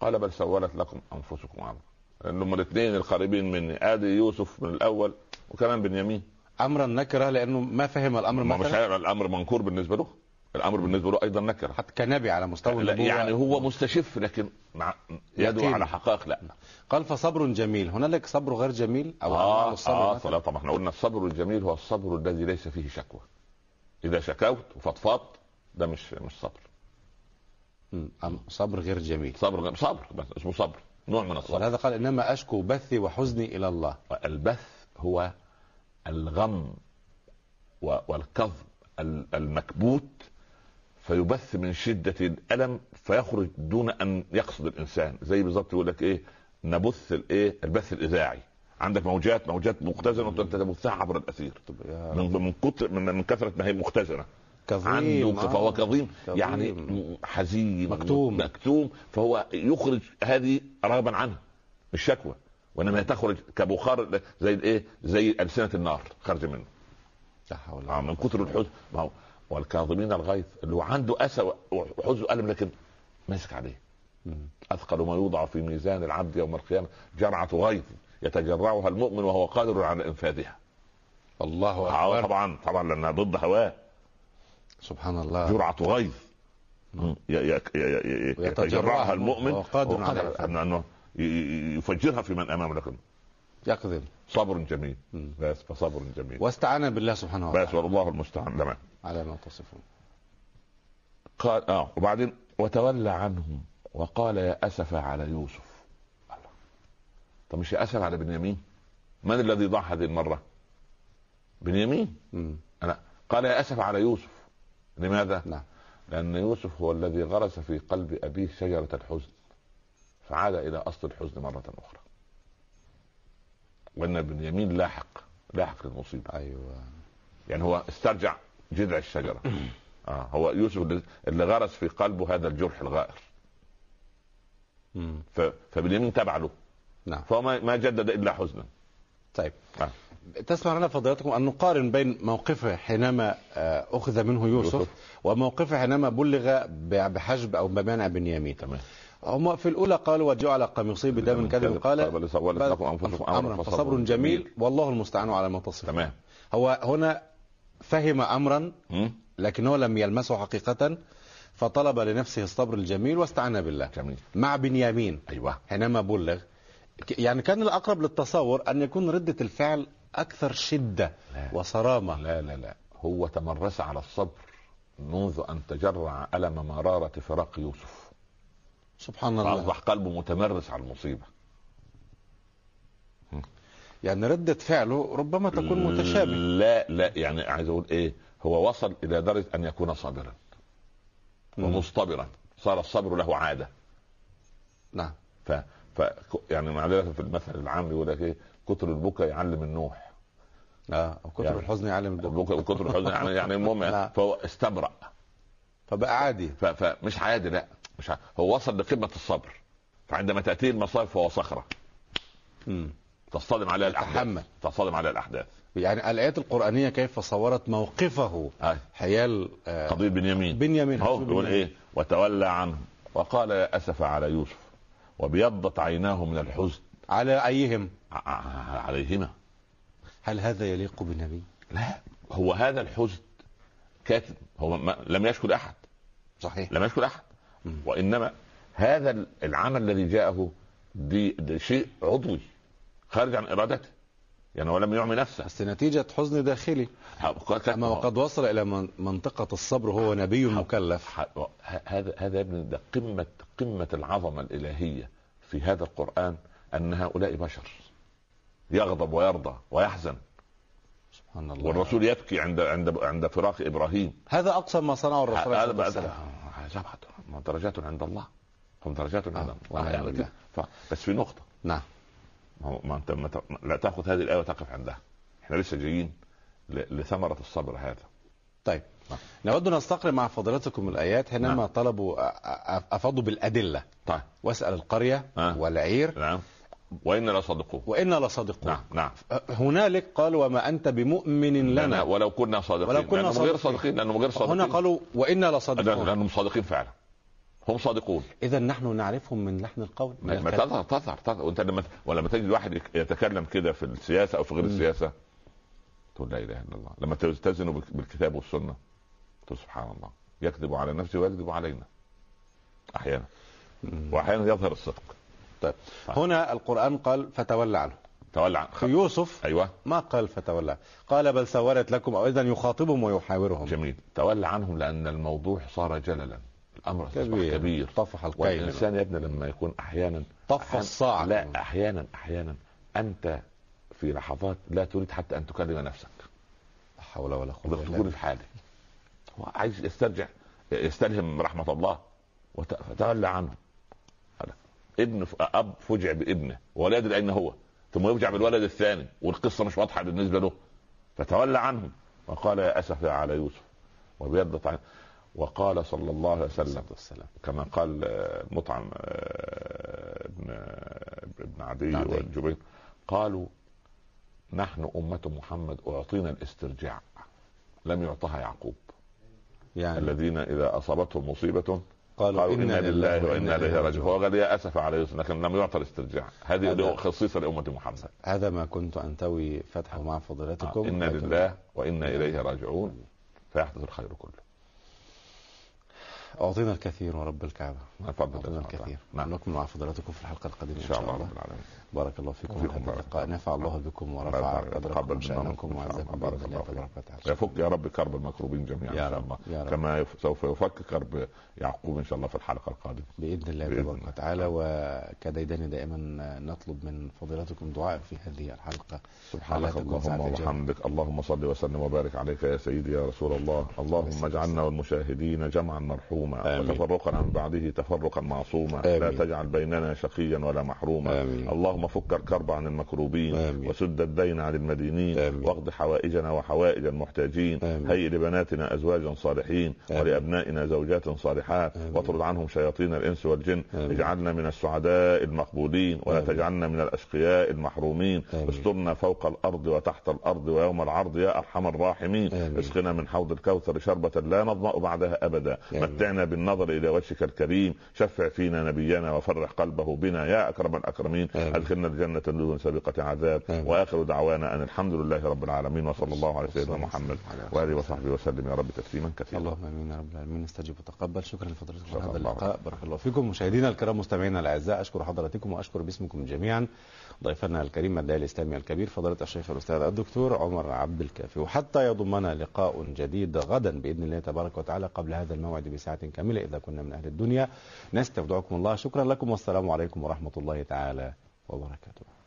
قال بل سولت لكم أنفسكم أمرا. لأن هم الاثنين القريبين مني. آدي يوسف من الأول وكمان بنيامين. امرا نكرة لأنه ما فهم الأمر ما مش هيبقى الأمر منكور بالنسبة له. الأمر بالنسبة له أيضا نكرة. حتى كنبي على مستوى لا يعني هو مستشف لكن يدعو يقين. على حقائق لا. قال فصبر جميل. هنالك صبر غير جميل؟ أو آه الصبر آه؟ لا طبعا إحنا قلنا الصبر الجميل هو الصبر الذي ليس فيه شكوى. إذا شكوت وفضفضت ده مش مش صبر. صبر غير جميل. صبر صبر بس اسمه صبر نوع من الصبر ولهذا قال إنما أشكو بثي وحزني إلى الله. البث هو الغم والكظم ال- المكبوت فيبث من شدة الألم فيخرج دون أن يقصد الإنسان. زي بالظبط يقول لك إيه نبث الإيه البث الإذاعي. عندك موجات موجات مختزنة وأنت تبثها عبر الأثير. من من كتر من, من كثرة ما هي مختزنة. كظيم عنده فهو آه. كظيم. كظيم. يعني حزين مكتوم. مكتوم. فهو يخرج هذه رغبا عنه مش شكوى وإنما تخرج كبخار زي الايه زي ألسنة النار خارجة منه. لا حول ولا آه من كتر الحزن. ما هو والكاظمين الغيظ اللي هو عنده أسى وحزن وألم لكن ماسك عليه. أثقل ما يوضع في ميزان العبد يوم القيامة. جرعة غيظ يتجرعها المؤمن وهو قادر على إنفاذها. الله آه أكبر. طبعا طبعا لأنها ضد هواه. سبحان الله. جرعه غيظ ي- ي- ي- ي- يتجرعها المؤمن قادر على أنه يفجرها في من أمامه لكن يقذل صبر جميل. مم. بس فصبر جميل. واستعان بالله سبحانه بس وتعالى والله المستعان. تمام على ما تصفون. قال آه وبعدين وتولى عنهم وقال يا أسف على يوسف. الله. طب مش يا أسف على بنيامين؟ من الذي ضاع هذه المرة؟ بنيامين. مم. أنا قال يا أسف على يوسف. لماذا؟ نعم. لأن يوسف هو الذي غرس في قلب أبيه شجرة الحزن فعاد إلى أصل الحزن مرة أخرى. وإن بنيامين لاحق لاحق للمصيبة. أيوه. يعني هو استرجع جذع الشجرة. آه هو يوسف اللي- غرس في قلبه هذا الجرح الغائر. فبنيامين تبع له. نعم. فهو ما جدد إلا حزنا. طيب. آه. تسمح لنا فضيلتكم أن نقارن بين موقفه حينما آه، أخذ منه يوسف يوسف. وموقفه حينما بلغ بحجب أو بمنع بنيامين. تمام. هم في الأولى قالوا وجعوا على قميصه بدم كذب. قال أمرا فصبر جميل. والله المستعان على ما تصفون تمام. هو هنا فهم أمرا مم؟ لكنه لم يلمسه حقيقة فطلب لنفسه الصبر الجميل واستعان بالله. جميل. مع بنيامين. أيوه. حينما بلغ يعني كان الأقرب للتصور أن يكون ردة الفعل أكثر شدة لا. وصرامة. لا لا لا. هو تمرس على الصبر منذ أن تجرع ألم مرارة فراق يوسف. سبحان الله. فأصبح قلبه متمرس على المصيبة. يعني ردة فعله ربما تكون متشابهة. لا لا يعني عايز أقول إيه هو وصل إلى درجة أن يكون صابرا. ومصطبرا. صار الصبر له عادة. نعم. ف, ف يعني معلش في المثل العام يقول لك إيه كتر البكا يعلم النوح. آه وكتر يعني الحزن يعلم البكاء البكا وكتر الحزن يعني يعني المهم. يعني فهو استبرأ. فبقى عادي. ف... فمش عادي لا. مش عادي. هو وصل لقمة الصبر. فعندما تأتيه المصائب فهو صخرة. مم. تصطدم عليها الأحداث. تصطدم عليها الأحداث. يعني الآيات القرآنية كيف صورت موقفه؟ حيال آه قضية بنيامين. بنيامين هو حسب يقول بنيامين. إيه؟ وتولى عنه. وقال يا أسف على يوسف. وابيضت عيناه من الحزن. على أيهم؟ عليهما. هل هذا يليق بنبي لا هو هذا الحزن كاتب. هو ما لم يشكر أحد. صحيح. لم يشكر أحد. مم. وإنما هذا العمل الذي جاءه دي, دي شيء عضوي خارج عن إرادته. يعني هو لم يعمي نفسه. بس نتيجة حزن داخلي. أما وقد وصل إلى من- منطقة الصبر هو نبي مكلف. هذا هذا يا ابني ده قمه قمة العظمة الإلهية في هذا القرآن أن هؤلاء بشر يغضب ويرضى ويحزن. سبحان الله. والرسول يبكي عند عند عند فراق إبراهيم. هذا أقصى ما صنعه الرسول عليه هذا درجات عند الله. هم درجات عند آه، الله. ف- بس في نقطة. نعم. ما هو- ما انت ما لا تاخذ هذه الآية وتقف عندها. إحنا لسه جايين لثمرة الصبر هذا. طيب. نعم. نود أن نستقرأ مع فضيلتكم الآيات حينما نعم. طلبوا أفاضوا بالأدلة. طيب. واسأل القرية آه. والعير. نعم. وإنا لصادقون وإنا لصادقون نعم نعم. هنالك قال وما أنت بمؤمن لنا. لنا. ولو كنا صادقين. ولو كنا لأنهم غير صادقين. صادقين لأنهم غير صادقين. هنا قالوا وإنا لصادقون لأنهم صادقين فعلا. هم صادقون. إذا نحن نعرفهم من لحن القول. من ما. تظهر تظهر تظهر. وانت لما ولما تجد واحد يتكلم كده في السياسة أو في غير. السياسة تقول لا إله إلا الله. لما تلتزم بالك- بالكتاب والسنة تقول سبحان الله. يكذب على نفسه ويكذب علينا. أحيانا. وأحيانا يظهر الصدق. طيب. هنا القرآن قال فتولى عنه. تولى عن في يوسف أيوه. ما قال فتولى. قال بل سولت لكم أو إذا يخاطبهم ويحاورهم. جميل. تولى عنهم لأن الموضوع صار جللا. الأمر كبير. كبير. طفح الكيل والإنسان يا ابني لما يكون أحيانا طف الصاع لا أحيانا أحيانا أنت في لحظات لا تريد حتى أن تكلم نفسك. لا حول ولا إلا تقول بالله. في حالي هو عايز يسترجع يستلهم رحمة الله وت- فتولى عنه. هذا. ابن أب فجع بابنه ولا يدري اين هو. ثم يفجع بالولد الثاني والقصة مش واضحة بالنسبة له. فتولى عنهم وقال يا أسف على يوسف. وبيضت عن وقال صلى الله عليه وسلم والسلام. كما قال آه، مطعم آه، ابن ابن عدي عدي. والجبير قالوا نحن أمة محمد أعطينا الاسترجاع. لم يعطها يعقوب. يعني الذين إذا أصابتهم مصيبة قالوا, قالوا إنا لله وإنا إليه راجعون. فهو قال يا أسف على يوسف لكن لم يعطى الاسترجاع. هذه خصيصة لأمة محمد. هذا ما كنت أنتوي فتحه مع آه، فضيلتكم إنا لكن- لله وإنا إليه راجعون. فيحدث الخير كله. أعطينا الكثير ورب الكعبة. أعطينا. الكثير. نعم. نكمل مع فضلاتكم في الحلقة القادمة إن شاء الله رب العالمين. بارك الله فيكم بارك اللقاء. نفع الله بكم ورفع قدركم وإنكم. وعزكم بارك الله الله فيك. تبارك وتعالى. يفك يا رب كرب المكروبين جميعا يا رب، يا رب. كما سوف يفك كرب يعقوب إن شاء الله في الحلقة القادمة. بإذن الله تبارك. وتعالى. وكديدان دائما نطلب من فضيلتكم دعاء في هذه الحلقة. سبحانك اللهم. وبحمدك. اللهم صل وسلم وبارك عليك يا سيدي يا رسول الله. اللهم اجعلنا والمشاهدين جمعا مرحوما. آمين. وتفرقا من بعده تفرقا معصوما آمين. لا تجعل بيننا شقيا ولا محروما آمين. اللهم فك الكرب عن المكروبين آمين. وسد الدين عن المدينين آمين. واقض حوائجنا وحوائج المحتاجين آمين. هيئ لبناتنا أزواجا صالحين آمين. ولأبنائنا زوجات صالحات آمين. واطرد عنهم شياطين الإنس والجن آمين. اجعلنا من السعداء المقبولين ولا آمين. تجعلنا من الأشقياء المحرومين آمين. استرنا فوق الأرض وتحت الأرض ويوم العرض يا أرحم الراحمين آمين. اسقنا من حوض الكوثر شربة لا نظمأ بعدها أبدا آمين. متعنا بالنظر إلى وجهك الكريم شفع فينا نبينا وفرح قلبه بنا يا أكرم الأكرمين. أدخلنا الجنة دون سابقة عذاب. آمين. وآخر دعوانا أن الحمد لله رب العالمين وصلى الله على سيدنا محمد وآله وصحبه وسلم. يا رب تسليما كثيرا. اللهم آمين يا رب العالمين. استجب وتقبل. شكرا لفضلكم على هذا. اللقاء. بارك الله فيكم. مشاهدينا الكرام مستمعينا الأعزاء أشكر حضراتكم وأشكر باسمكم جميعا. ضيفنا الكريم الداعي الإسلامي الكبير فضيلة الشيخ الأستاذ الدكتور عمر عبد الكافي. وحتى يضمنا لقاء جديد غدا بإذن الله تبارك وتعالى قبل هذا الموعد بساعة كاملة إذا كنا من أهل الدنيا. نستودعكم الله. شكرا لكم والسلام عليكم ورحمة الله تعالى وبركاته.